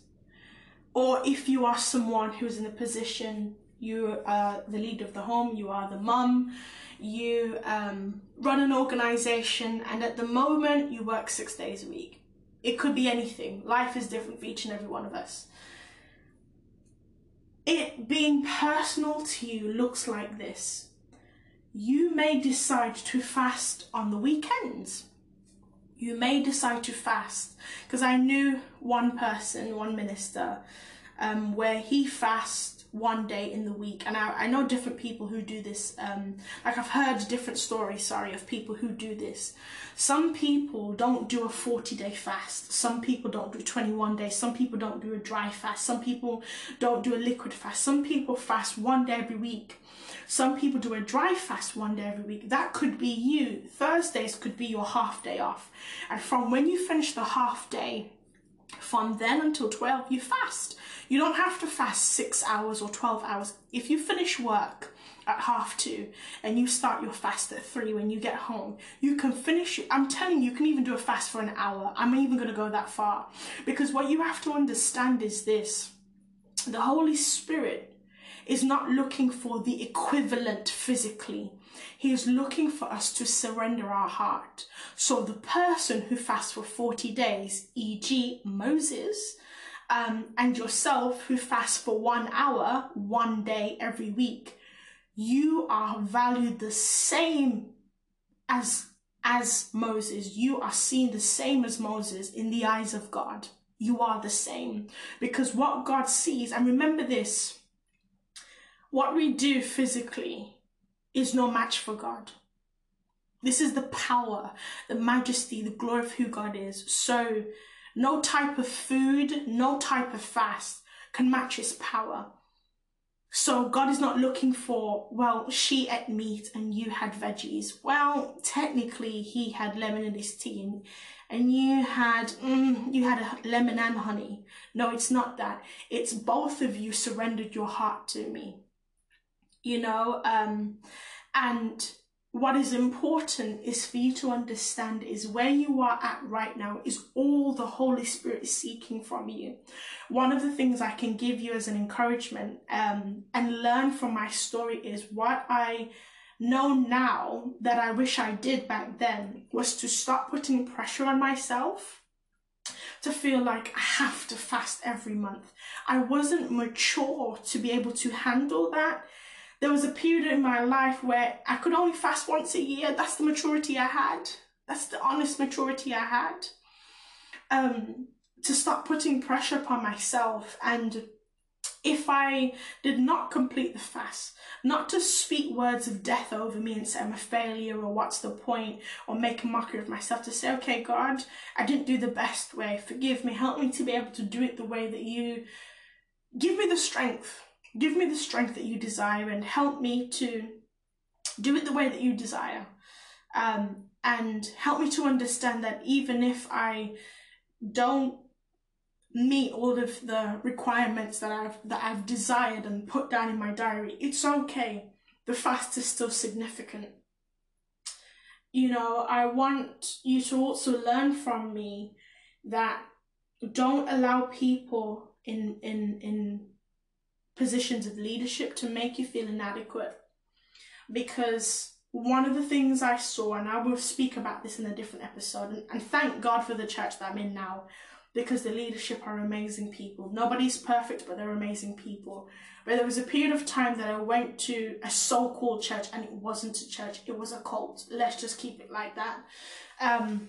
or if you are someone who is in a position you are the leader of the home, you are the mum, you um, run an organization, and at the moment you work six days a week. It could be anything. Life is different for each and every one of us. It being personal to you looks like this. You may decide to fast on the weekends. You may decide to fast. Because I knew one person, one minister, um, where he fasts one day in the week. And I, I know different people who do this um like I've heard different stories sorry of people who do this. Some people don't do a 40 day fast. Some people don't do 21 days. Some people don't do a dry fast. Some people don't do a liquid fast. Some people fast one day every week. Some people do a dry fast one day every week. That could be you. Thursdays could be your half day off. And from when you finish the half day from then until 12 you fast you don't have to fast six hours or 12 hours. If you finish work at half two and you start your fast at three when you get home, you can finish. I'm telling you, you can even do a fast for an hour. I'm even going to go that far because what you have to understand is this the Holy Spirit is not looking for the equivalent physically. He is looking for us to surrender our heart. So the person who fasts for 40 days, e.g., Moses, um, and yourself who fast for one hour, one day every week, you are valued the same as as Moses. You are seen the same as Moses in the eyes of God. You are the same because what God sees, and remember this, what we do physically is no match for God. This is the power, the majesty, the glory of who God is. So no type of food, no type of fast can match his power. So God is not looking for, well, she ate meat and you had veggies. Well, technically he had lemon in his tea and, you had, mm, you had a lemon and honey. No, it's not that. It's both of you surrendered your heart to me. You know, um, and what is important is for you to understand is where you are at right now is all the Holy Spirit is seeking from you. One of the things I can give you as an encouragement um, and learn from my story is what I know now that I wish I did back then was to stop putting pressure on myself to feel like I have to fast every month. I wasn't mature to be able to handle that there was a period in my life where I could only fast once a year. That's the maturity I had. That's the honest maturity I had. Um, to stop putting pressure upon myself and if I did not complete the fast, not to speak words of death over me and say I'm a failure or what's the point or make a mockery of myself, to say, okay, God, I didn't do the best way. Forgive me. Help me to be able to do it the way that you give me the strength Give me the strength that you desire and help me to do it the way that you desire. Um, and help me to understand that even if I don't meet all of the requirements that I've that I've desired and put down in my diary, it's okay. The fast is still significant. You know, I want you to also learn from me that don't allow people in in in positions of leadership to make you feel inadequate. Because one of the things I saw, and I will speak about this in a different episode, and, and thank God for the church that I'm in now, because the leadership are amazing people. Nobody's perfect, but they're amazing people. But there was a period of time that I went to a so called church, and it wasn't a church, it was a cult. Let's just keep it like that. Um,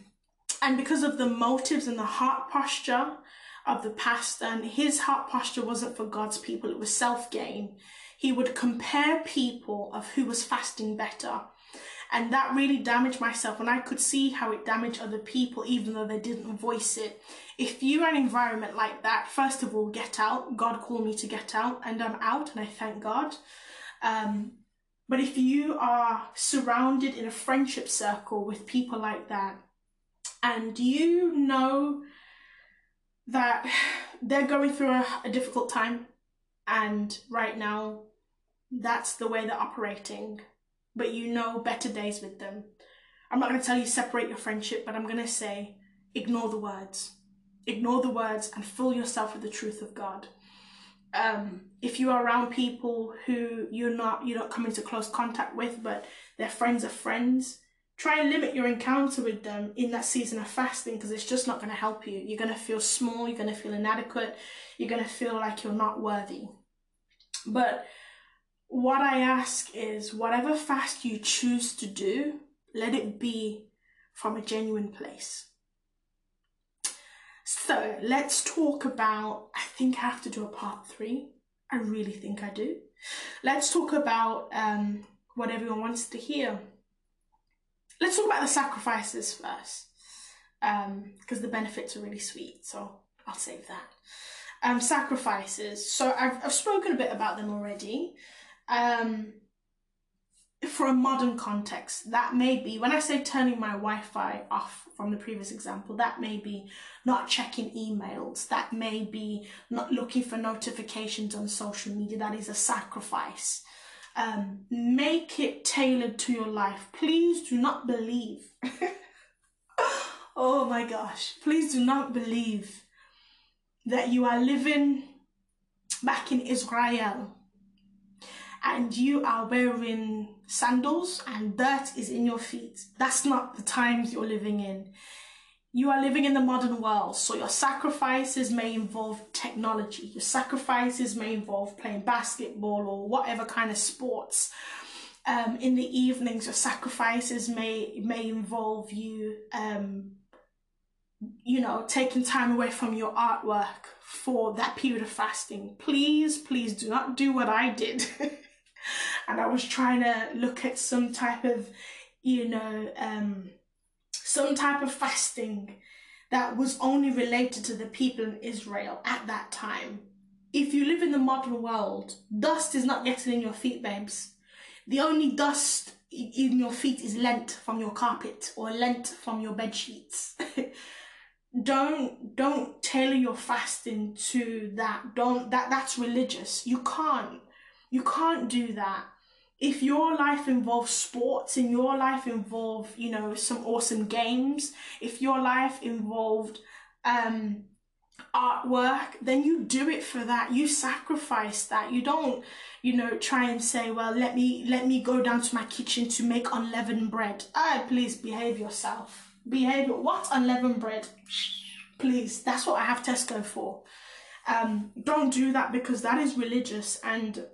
and because of the motives and the heart posture of the past, and his heart posture wasn't for God's people, it was self gain. He would compare people of who was fasting better. And that really damaged myself, and I could see how it damaged other people, even though they didn't voice it. If you're in an environment like that, first of all, get out. God called me to get out, and I'm out, and I thank God. Um, but if you are surrounded in a friendship circle with people like that, and you know that they're going through a, a difficult time and right now that's the way they're operating but you know better days with them. I'm not going to tell you separate your friendship but i'm going to say ignore the words. Ignore the words and fill yourself with the truth of god. Um, if you are around people who you're not you're not coming to close contact with but their friends are friends try and limit your encounter with them in that season of fasting because it's just not going to help you. You're going to feel small, you're going to feel inadequate, you're going to feel like you're not worthy. But what I ask is whatever fast you choose to do, let it be from a genuine place. So let's talk about. I think I have to do a part three. I really think I do. Let's talk about um, what everyone wants to hear let's talk about the sacrifices first, because um, the benefits are really sweet. So I'll save that. Um, sacrifices. So I've, I've spoken a bit about them already. Um, for a modern context, that may be when I say turning my Wi Fi off from the previous example, that may be not checking emails, that may be not looking for notifications on social media. That is a sacrifice um, make it tailored to your life. Please do not believe. oh my gosh. Please do not believe that you are living back in Israel and you are wearing sandals and dirt is in your feet. That's not the times you're living in. You are living in the modern world, so your sacrifices may involve technology. Your sacrifices may involve playing basketball or whatever kind of sports. Um, in the evenings, your sacrifices may may involve you, um, you know, taking time away from your artwork for that period of fasting. Please, please do not do what I did. and I was trying to look at some type of, you know, um, some type of fasting that was only related to the people in Israel at that time. if you live in the modern world, dust is not getting in your feet, babes. The only dust in your feet is lent from your carpet or lent from your bed sheets. don't don't tailor your fasting to that. Don't that that's religious. You can't. You can't do that. If your life involves sports, and your life involved, you know, some awesome games, if your life involved um artwork, then you do it for that. You sacrifice that. You don't, you know, try and say, well, let me let me go down to my kitchen to make unleavened bread. Ah, please behave yourself. Behave. What unleavened bread? Please, that's what I have Tesco for. Um, don't do that because that is religious and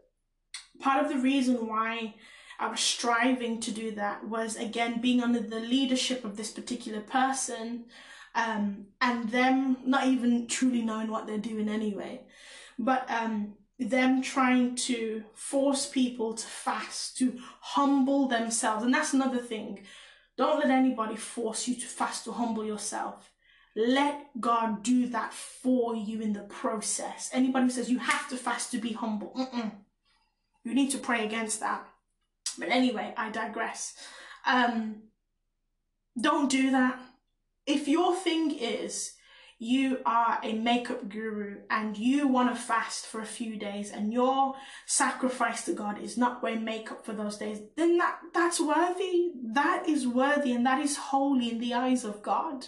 part of the reason why I was striving to do that was again being under the leadership of this particular person um, and them not even truly knowing what they're doing anyway, but um, them trying to force people to fast, to humble themselves. And that's another thing. Don't let anybody force you to fast to humble yourself. Let God do that for you in the process. Anybody who says you have to fast to be humble, mm-mm. You need to pray against that. But anyway, I digress. Um, don't do that if your thing is you are a makeup guru and you want to fast for a few days and your sacrifice to God is not wearing makeup for those days, then that, that's worthy. That is worthy and that is holy in the eyes of God.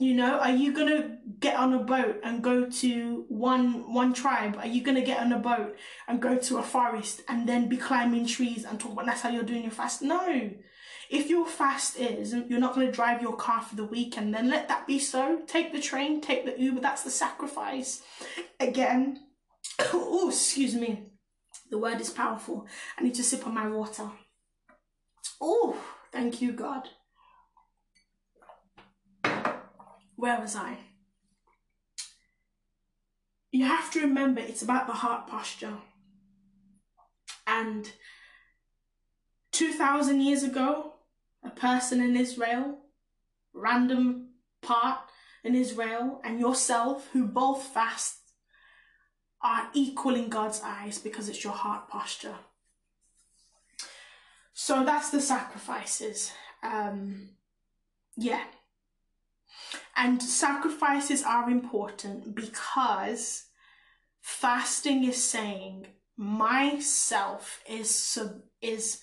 You know, are you gonna get on a boat and go to one one tribe? Are you gonna get on a boat and go to a forest and then be climbing trees and talk about that's how you're doing your fast? No. If your fast is you're not going to drive your car for the weekend, then let that be so. Take the train, take the Uber. That's the sacrifice. Again, oh, excuse me. The word is powerful. I need to sip on my water. Oh, thank you, God. Where was I? You have to remember it's about the heart posture. And 2,000 years ago, a person in Israel, random part in Israel, and yourself, who both fast, are equal in God's eyes because it's your heart posture. So that's the sacrifices. Um, yeah. And sacrifices are important because fasting is saying myself is sub- is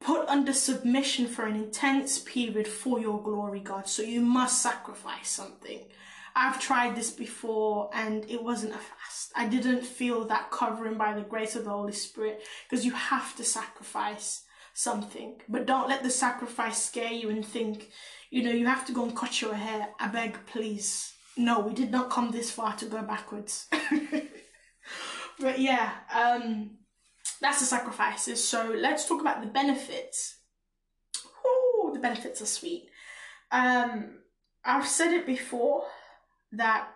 put under submission for an intense period for your glory, God. So you must sacrifice something. I've tried this before and it wasn't a fast. I didn't feel that covering by the grace of the Holy Spirit because you have to sacrifice something. But don't let the sacrifice scare you and think, you know, you have to go and cut your hair. I beg, please. No, we did not come this far to go backwards. but yeah, um, that's the sacrifices. So let's talk about the benefits. Oh, the benefits are sweet. Um, I've said it before that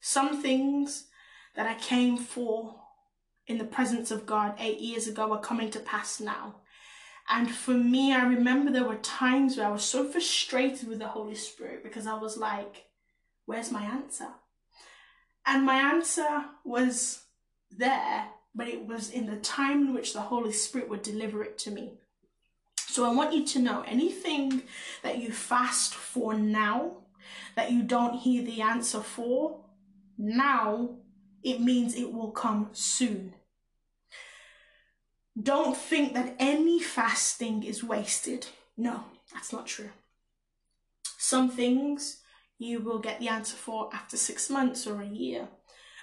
some things that I came for in the presence of God eight years ago are coming to pass now. And for me, I remember there were times where I was so frustrated with the Holy Spirit because I was like, where's my answer? And my answer was there, but it was in the time in which the Holy Spirit would deliver it to me. So I want you to know anything that you fast for now, that you don't hear the answer for, now it means it will come soon. Don't think that any fasting is wasted. No, that's not true. Some things you will get the answer for after six months or a year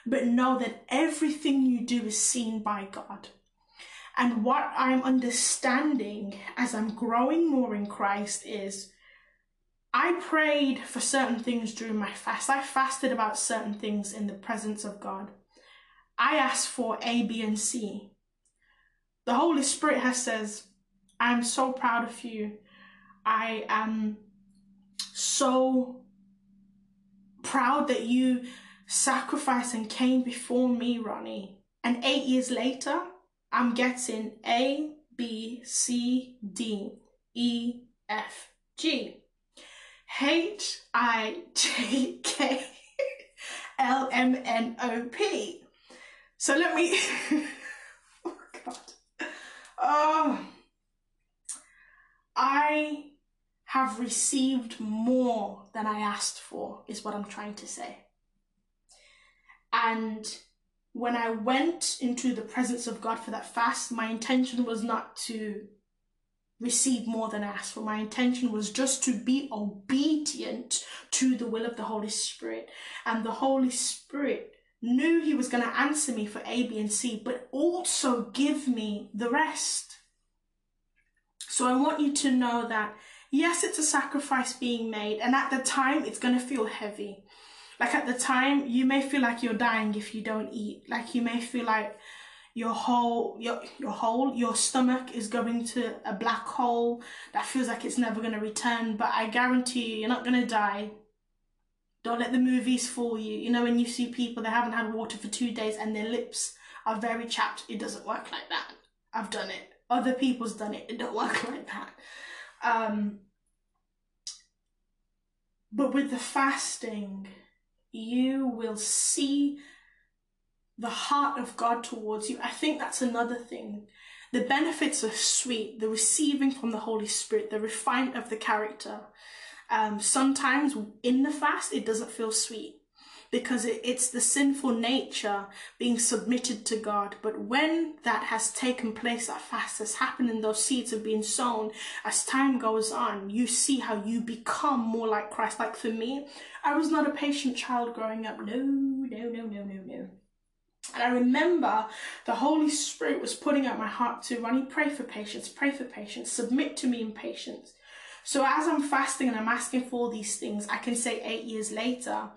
but know that everything you do is seen by God. And what I'm understanding as I'm growing more in Christ is I prayed for certain things during my fast. I fasted about certain things in the presence of God. I asked for A, B, and C. The Holy Spirit has says, I'm so proud of you. I am so proud that you sacrificed and came before me, Ronnie. And eight years later, I'm getting A, B, C, D, E, F, G, H, I, J, K, L, M N O P. So let me. oh, God. Oh. I have received more than I asked for, is what I'm trying to say. And when I went into the presence of God for that fast, my intention was not to receive more than I asked for. My intention was just to be obedient to the will of the Holy Spirit. And the Holy Spirit knew He was going to answer me for A, B, and C, but also give me the rest. So I want you to know that yes, it's a sacrifice being made, and at the time, it's going to feel heavy. Like at the time, you may feel like you're dying if you don't eat. Like you may feel like your whole your your whole your stomach is going to a black hole that feels like it's never going to return. But I guarantee you, you're not going to die. Don't let the movies fool you. You know when you see people they haven't had water for two days and their lips are very chapped. It doesn't work like that. I've done it. Other people's done it. It don't work like that. Um, but with the fasting, you will see the heart of God towards you. I think that's another thing. The benefits are sweet, the receiving from the Holy Spirit, the refinement of the character. Um, sometimes in the fast, it doesn't feel sweet because it, it's the sinful nature being submitted to God. But when that has taken place, that fast has happened and those seeds have been sown, as time goes on, you see how you become more like Christ. Like for me, I was not a patient child growing up. No, no, no, no, no, no. And I remember the Holy Spirit was putting out my heart to Ronii, pray for patience, pray for patience, submit to me in patience. So as I'm fasting and I'm asking for these things, I can say eight years later,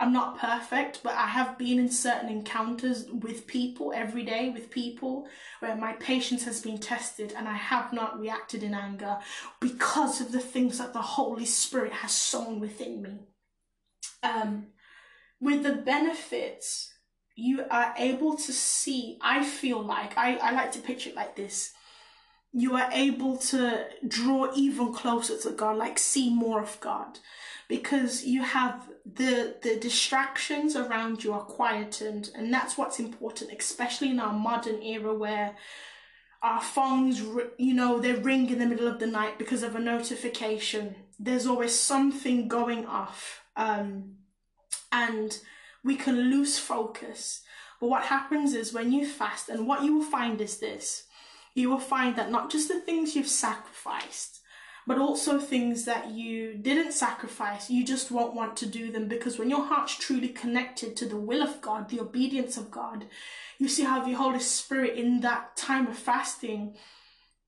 I'm not perfect, but I have been in certain encounters with people every day, with people where my patience has been tested and I have not reacted in anger because of the things that the Holy Spirit has sown within me. Um, with the benefits, you are able to see, I feel like, I, I like to picture it like this. You are able to draw even closer to God, like see more of God because you have the the distractions around you are quietened and that's what's important especially in our modern era where our phones you know they ring in the middle of the night because of a notification. There's always something going off um, and we can lose focus. But what happens is when you fast and what you will find is this you will find that not just the things you've sacrificed but also things that you didn't sacrifice, you just won't want to do them because when your heart's truly connected to the will of God, the obedience of God, you see how the Holy Spirit in that time of fasting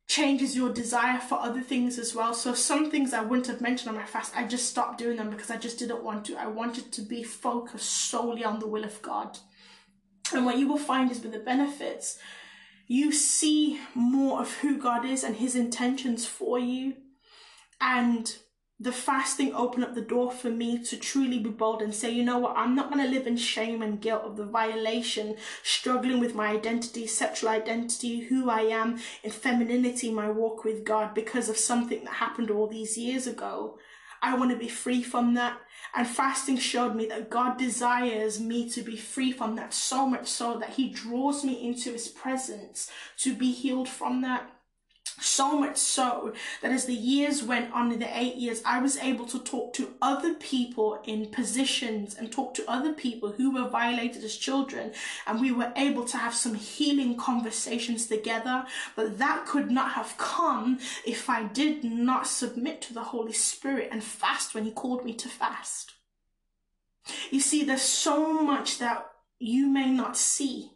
changes your desire for other things as well. So some things I wouldn't have mentioned on my fast, I just stopped doing them because I just didn't want to. I wanted to be focused solely on the will of God. And what you will find is with the benefits, you see more of who God is and his intentions for you and the fasting opened up the door for me to truly be bold and say, you know what, I'm not going to live in shame and guilt of the violation, struggling with my identity, sexual identity, who I am, in femininity, my walk with God because of something that happened all these years ago. I want to be free from that. And fasting showed me that God desires me to be free from that so much so that He draws me into His presence to be healed from that. So much so that as the years went on, in the eight years, I was able to talk to other people in positions and talk to other people who were violated as children. And we were able to have some healing conversations together. But that could not have come if I did not submit to the Holy Spirit and fast when He called me to fast. You see, there's so much that you may not see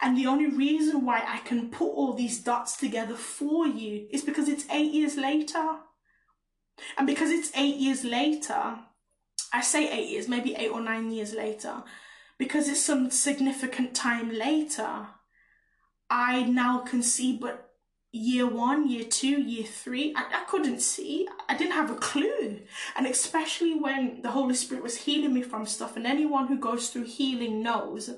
and the only reason why I can put all these dots together for you is because it's eight years later. And because it's eight years later, I say eight years, maybe eight or nine years later, because it's some significant time later, I now can see, but year one, year two, year three, I, I couldn't see. I didn't have a clue. And especially when the Holy Spirit was healing me from stuff, and anyone who goes through healing knows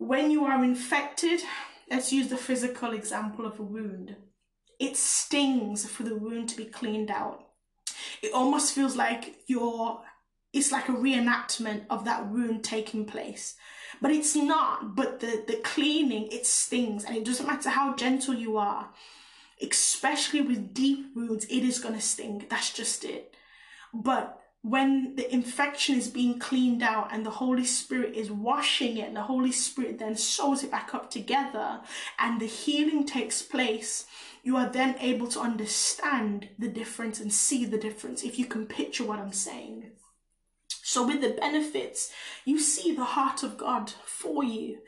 when you are infected, let's use the physical example of a wound. It stings for the wound to be cleaned out. It almost feels like you're it's like a reenactment of that wound taking place. But it's not, but the, the cleaning, it stings. And it doesn't matter how gentle you are, especially with deep wounds, it is going to sting. That's just it. But when the infection is being cleaned out and the Holy Spirit is washing it, and the Holy Spirit then sews it back up together, and the healing takes place, you are then able to understand the difference and see the difference if you can picture what I'm saying. So, with the benefits, you see the heart of God for you,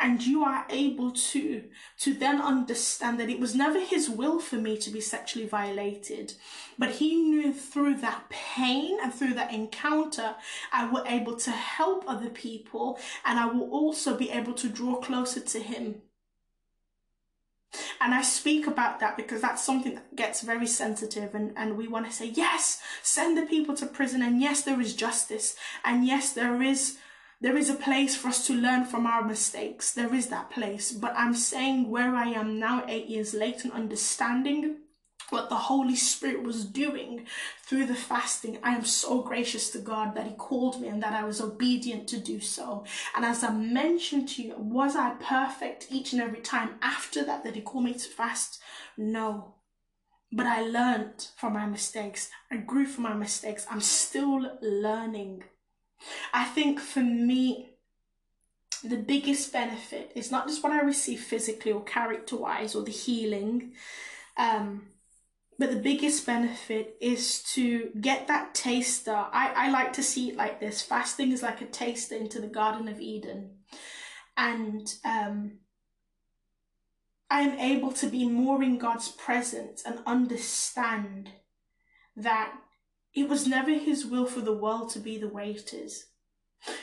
and you are able to, to then understand that it was never His will for me to be sexually violated, but He knew through that pain and through that encounter, I will able to help other people, and I will also be able to draw closer to Him. And I speak about that because that's something that gets very sensitive and, and we want to say, yes, send the people to prison. And yes, there is justice. And yes, there is there is a place for us to learn from our mistakes. There is that place. But I'm saying where I am now, eight years late and understanding what the Holy Spirit was doing through the fasting. I am so gracious to God that He called me and that I was obedient to do so. And as I mentioned to you, was I perfect each and every time after that that He called me to fast? No. But I learned from my mistakes. I grew from my mistakes. I'm still learning. I think for me, the biggest benefit is not just what I receive physically or character wise or the healing, um, but the biggest benefit is to get that taster. I, I like to see it like this fasting is like a taster into the Garden of Eden. And um, I am able to be more in God's presence and understand that it was never His will for the world to be the way it is.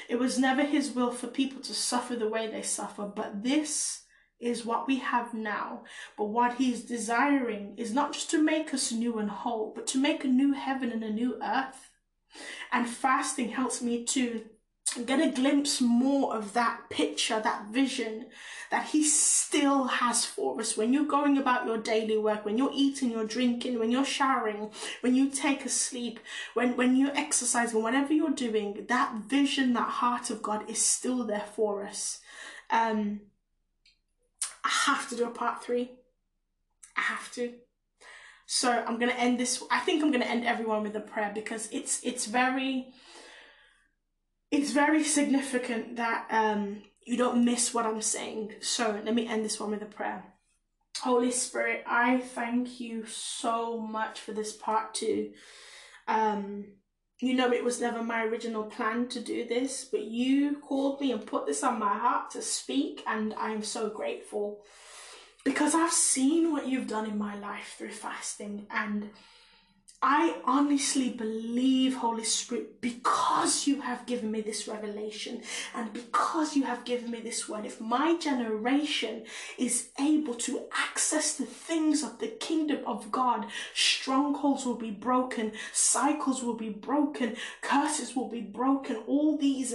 It was never His will for people to suffer the way they suffer, but this is what we have now. But what he's desiring is not just to make us new and whole, but to make a new heaven and a new earth. And fasting helps me to get a glimpse more of that picture, that vision that He still has for us. When you're going about your daily work, when you're eating, you're drinking, when you're showering, when you take a sleep, when, when you're exercising, whatever you're doing, that vision, that heart of God is still there for us. Um, I have to do a part three. I have to. So I'm gonna end this. I think I'm gonna end everyone with a prayer because it's it's very it's very significant that um you don't miss what I'm saying. So let me end this one with a prayer. Holy Spirit, I thank you so much for this part two. Um, you know, it was never my original plan to do this, but you called me and put this on my heart to speak, and I'm so grateful. Because I've seen what you've done in my life through fasting, and I honestly believe, Holy Spirit, because you have given me this revelation and because you have given me this word, if my generation is able to access the things of the kingdom of God, strongholds will be broken, cycles will be broken, curses will be broken, all these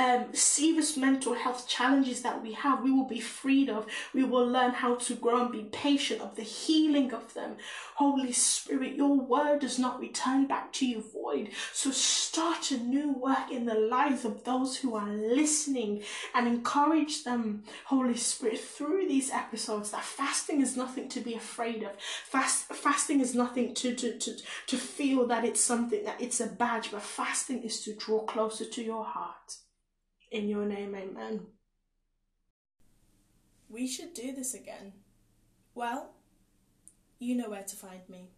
um, serious mental health challenges that we have, we will be freed of. We will learn how to grow and be patient of the healing of them. Holy Spirit, your word does not return back to you void. So start a new work in the lives of those who are listening and encourage them, Holy Spirit, through these episodes that fasting is nothing to be afraid of. Fast, fasting is nothing to, to, to, to feel that it's something that it's a badge, but fasting is to draw closer to your heart. In your name, amen. We should do this again. Well, you know where to find me.